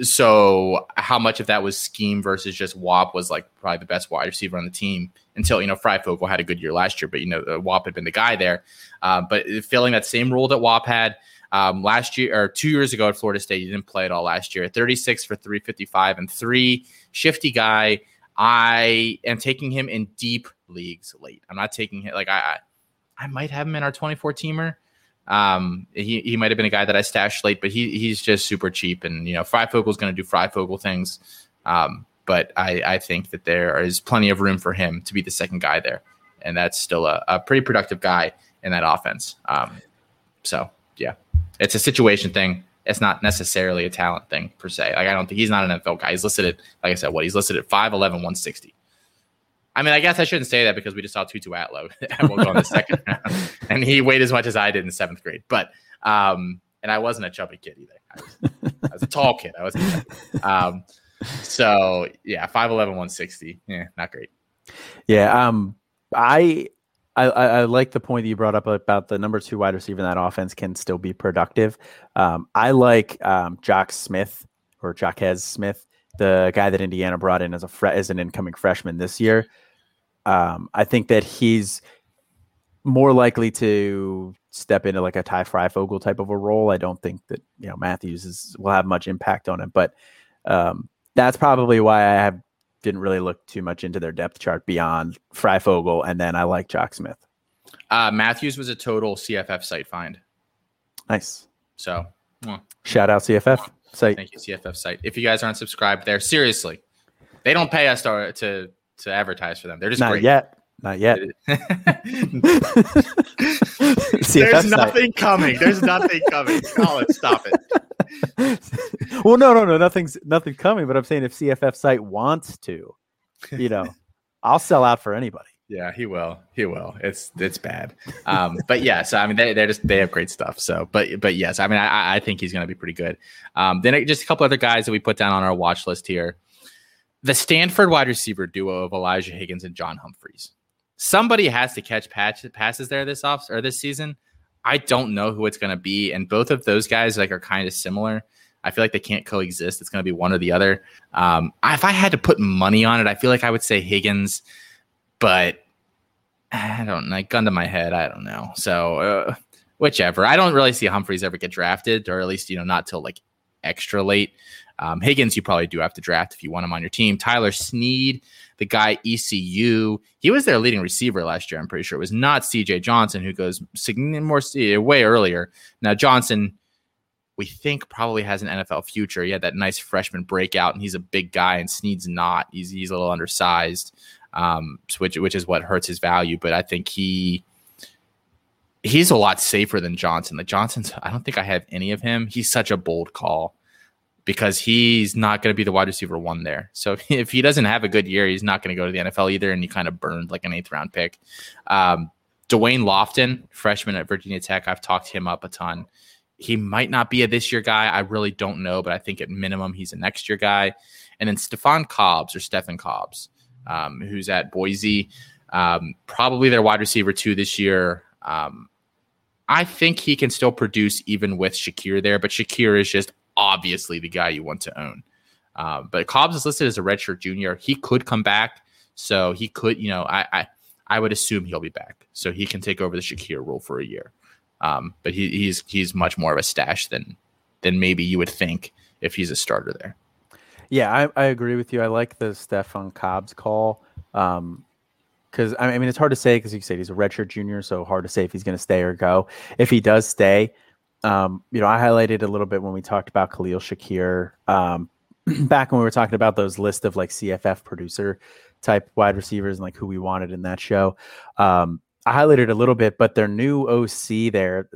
So how much of that was scheme versus just Whop was like probably the best wide receiver on the team until you know Fryfogle had a good year last year, but you know Whop had been the guy there. Uh, but filling that same role that Whop had, um, last year or two years ago at Florida State, he didn't play at all last year. 36 for 355 and three. Shifty guy. I am taking him in deep leagues late. I'm not taking him like I I, might have him in our 24 teamer. Um, he, he might have been a guy that I stashed late, but he he's just super cheap. And you know, Fryfogle is going to do Fryfogle things. Um, but I, I think that there is plenty of room for him to be the second guy there, and that's still a, a pretty productive guy in that offense. Um, so yeah, it's a situation thing. It's not necessarily a talent thing per se. Like I don't think he's not an NFL guy. He's listed at, like I said, what he's listed at 5'11, 160. I mean, I guess I shouldn't say that because we just saw Tutu [laughs] and we'll go in the second [laughs] round. And he weighed as much as I did in seventh grade. But um, and I wasn't a chubby kid either. I was, I was a tall kid. I wasn't um, so yeah, 5'11, 160. Yeah, not great. Yeah. Um, I I, I, like the point that you brought up about the number two wide receiver in that offense can still be productive. Um, I like um, Jock Smith or Jaquez Smith, the guy that Indiana brought in as a fre- as an incoming freshman this year. Um, I think that he's more likely to step into like a Ty Fryfogle type of a role. I don't think that you know Matthews is, will have much impact on it, but um, that's probably why I have didn't really look too much into their depth chart beyond Fryfogle, and then I like Jock Smith. Uh, Matthews was a total CFF site find. Nice. So, well, shout out CFF site. Thank you, CFF site. If you guys aren't subscribed there, seriously, they don't pay us to to, to advertise for them. They're just not great. yet. Not yet. [laughs] [laughs] There's nothing coming. There's nothing coming. Colin, stop it. [laughs] well, no, no, no, nothing's nothing coming. But I'm saying if CFF site wants to, you know, I'll sell out for anybody. Yeah, he will. He will. It's it's bad. Um, but yeah, so I mean, they they're just they have great stuff. So, but but yes, I mean, I I think he's going to be pretty good. Um, then just a couple other guys that we put down on our watch list here. The Stanford wide receiver duo of Elijah Higgins and John Humphreys. Somebody has to catch patch, passes there this off or this season. I don't know who it's going to be, and both of those guys like are kind of similar. I feel like they can't coexist. It's going to be one or the other. Um, if I had to put money on it, I feel like I would say Higgins, but I don't like gun to my head. I don't know. So uh, whichever. I don't really see Humphreys ever get drafted, or at least you know not till like extra late. Um, Higgins, you probably do have to draft if you want him on your team. Tyler Snead, the guy ECU, he was their leading receiver last year. I'm pretty sure it was not CJ Johnson, who goes more way earlier. Now Johnson, we think probably has an NFL future. He had that nice freshman breakout, and he's a big guy, and Snead's not. He's he's a little undersized, um, which which is what hurts his value. But I think he he's a lot safer than Johnson. Like Johnson's, I don't think I have any of him. He's such a bold call because he's not going to be the wide receiver one there. So [laughs] if he doesn't have a good year, he's not going to go to the NFL either. And he kind of burned like an eighth round pick. Um, Da'Wain Lofton, freshman at Virginia Tech, I've talked him up a ton. He might not be a this year guy. I really don't know, but I think at minimum he's a next year guy. And then Stefan Cobbs or Stephen Cobbs, um, who's at Boise, um, probably their wide receiver two this year. Um, I think he can still produce even with Shakir there, but Shakir is just obviously the guy you want to own. Um, but Cobbs is listed as a redshirt junior. He could come back, so he could, you know, I, I, I would assume he'll be back, so he can take over the Shakir role for a year. Um, but he, he's he's much more of a stash than than maybe you would think if he's a starter there. Yeah, I, I agree with you. I like the Stefan Cobbs call because because I mean it's hard to say because you said he's a redshirt junior, so hard to say if he's going to stay or go. If he does stay, um, you know, I highlighted a little bit when we talked about Khalil Shakir um, [clears throat] back when we were talking about those list of like CFF producer type wide receivers and like who we wanted in that show. Um, I highlighted a little bit, but their new OC there,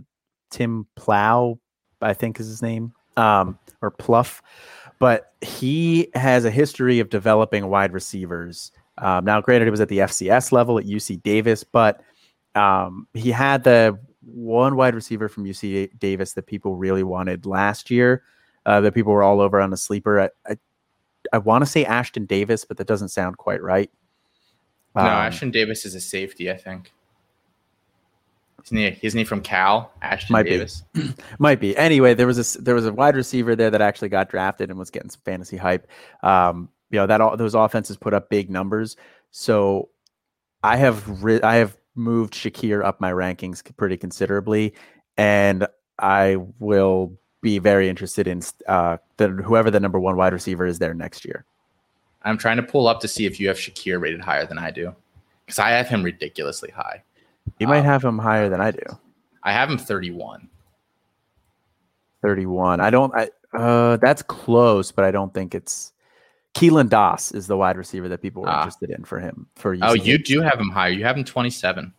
Tim Plough, I think is his name, um, or Pluff, but he has a history of developing wide receivers. Um, now, granted, it was at the FCS level at UC Davis, but um, he had the one wide receiver from UC Davis that people really wanted last year. Uh, that people were all over on a sleeper. I, I, I want to say Ashton Davis, but that doesn't sound quite right. No, um, Ashton Davis is a safety, I think. Isn't he, isn't he from Cal? Ashton might Davis. Be. [clears throat] might be. Anyway, there was a there was a wide receiver there that actually got drafted and was getting some fantasy hype. Um, you know that all those offenses put up big numbers. So I have ri- I have moved Shakir up my rankings pretty considerably, and I will be very interested in uh, the, whoever the number one wide receiver is there next year. I'm trying to pull up to see if you have Shakir rated higher than I do, because I have him ridiculously high. You might um, have him higher than I do. I have him 31. 31. I don't. I uh, that's close, but I don't think it's. Keelan Doss is the wide receiver that people were ah. interested in for him. For oh, you do have him higher. You have him 27.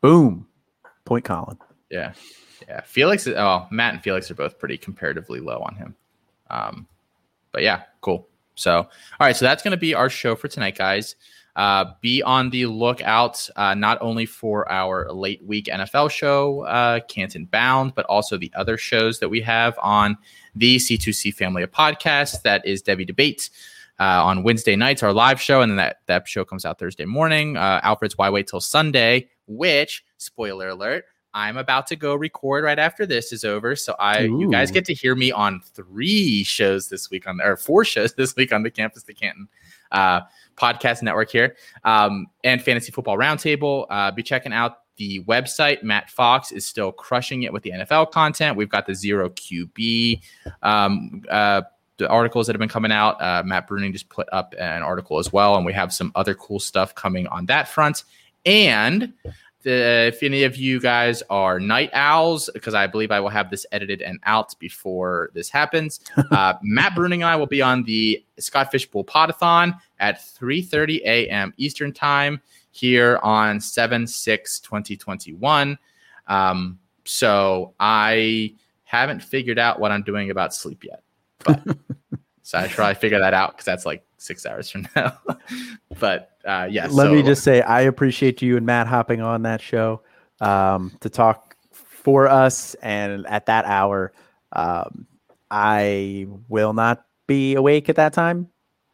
Boom, point Colin. Yeah, yeah. Felix. Oh, Matt and Felix are both pretty comparatively low on him. Um, but yeah, cool. So, all right. So that's going to be our show for tonight, guys. Uh, be on the lookout uh, not only for our late week NFL show, uh, Canton Bound, but also the other shows that we have on the C2C family of podcasts. That is Devy Debate. Uh, on Wednesday nights, our live show, and then that, that show comes out Thursday morning. Uh, Alfred's Why Wait Till Sunday, which, spoiler alert, I'm about to go record right after this is over. So I Ooh. you guys get to hear me on three shows this week on or four shows [laughs] this week on the campus to Canton. Uh, podcast network here, um, and Fantasy Football Roundtable. Uh, be checking out the website. Matt Fox is still crushing it with the NFL content. We've got the zero QB um, uh, the articles that have been coming out. Uh, Matt Bruning just put up an article as well, and we have some other cool stuff coming on that front. And the, if any of you guys are night owls, because I believe I will have this edited and out before this happens, [laughs] uh, Matt Bruning and I will be on the Scott Fishbowl Podathon at 3.30 a.m. Eastern Time here on 7-6-2021. Um, so I haven't figured out what I'm doing about sleep yet. But so I try to figure that out because that's like six hours from [laughs] now. but uh, yes. Let so, me just say, I appreciate you and Matt hopping on that show um, to talk for us. And at that hour, um, I will not be awake at that time.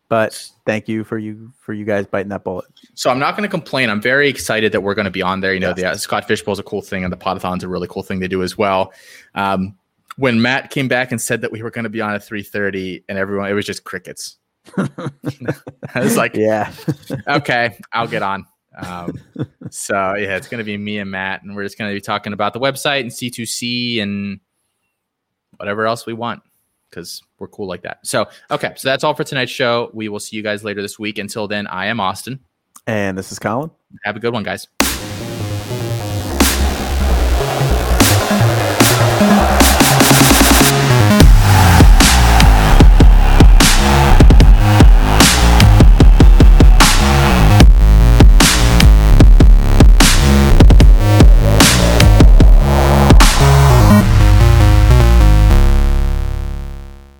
But thank you for you for you guys biting that bullet. So I'm not going to complain. I'm very excited that we're going to be on there. You know, yes. the uh, Scott Fishbowl is a cool thing, and the Podathon's a really cool thing they do as well. Um, when Matt came back and said that we were going to be on at 3:30, and everyone, it was just crickets. [laughs] I was like, yeah, okay, I'll get on. Um, so yeah, it's going to be me and Matt, and we're just going to be talking about the website and C2C and whatever else we want because we're cool like that. So okay, so that's all for tonight's show. We will see you guys later this week. Until then, I am Austin, and this is Colin. Have a good one, guys.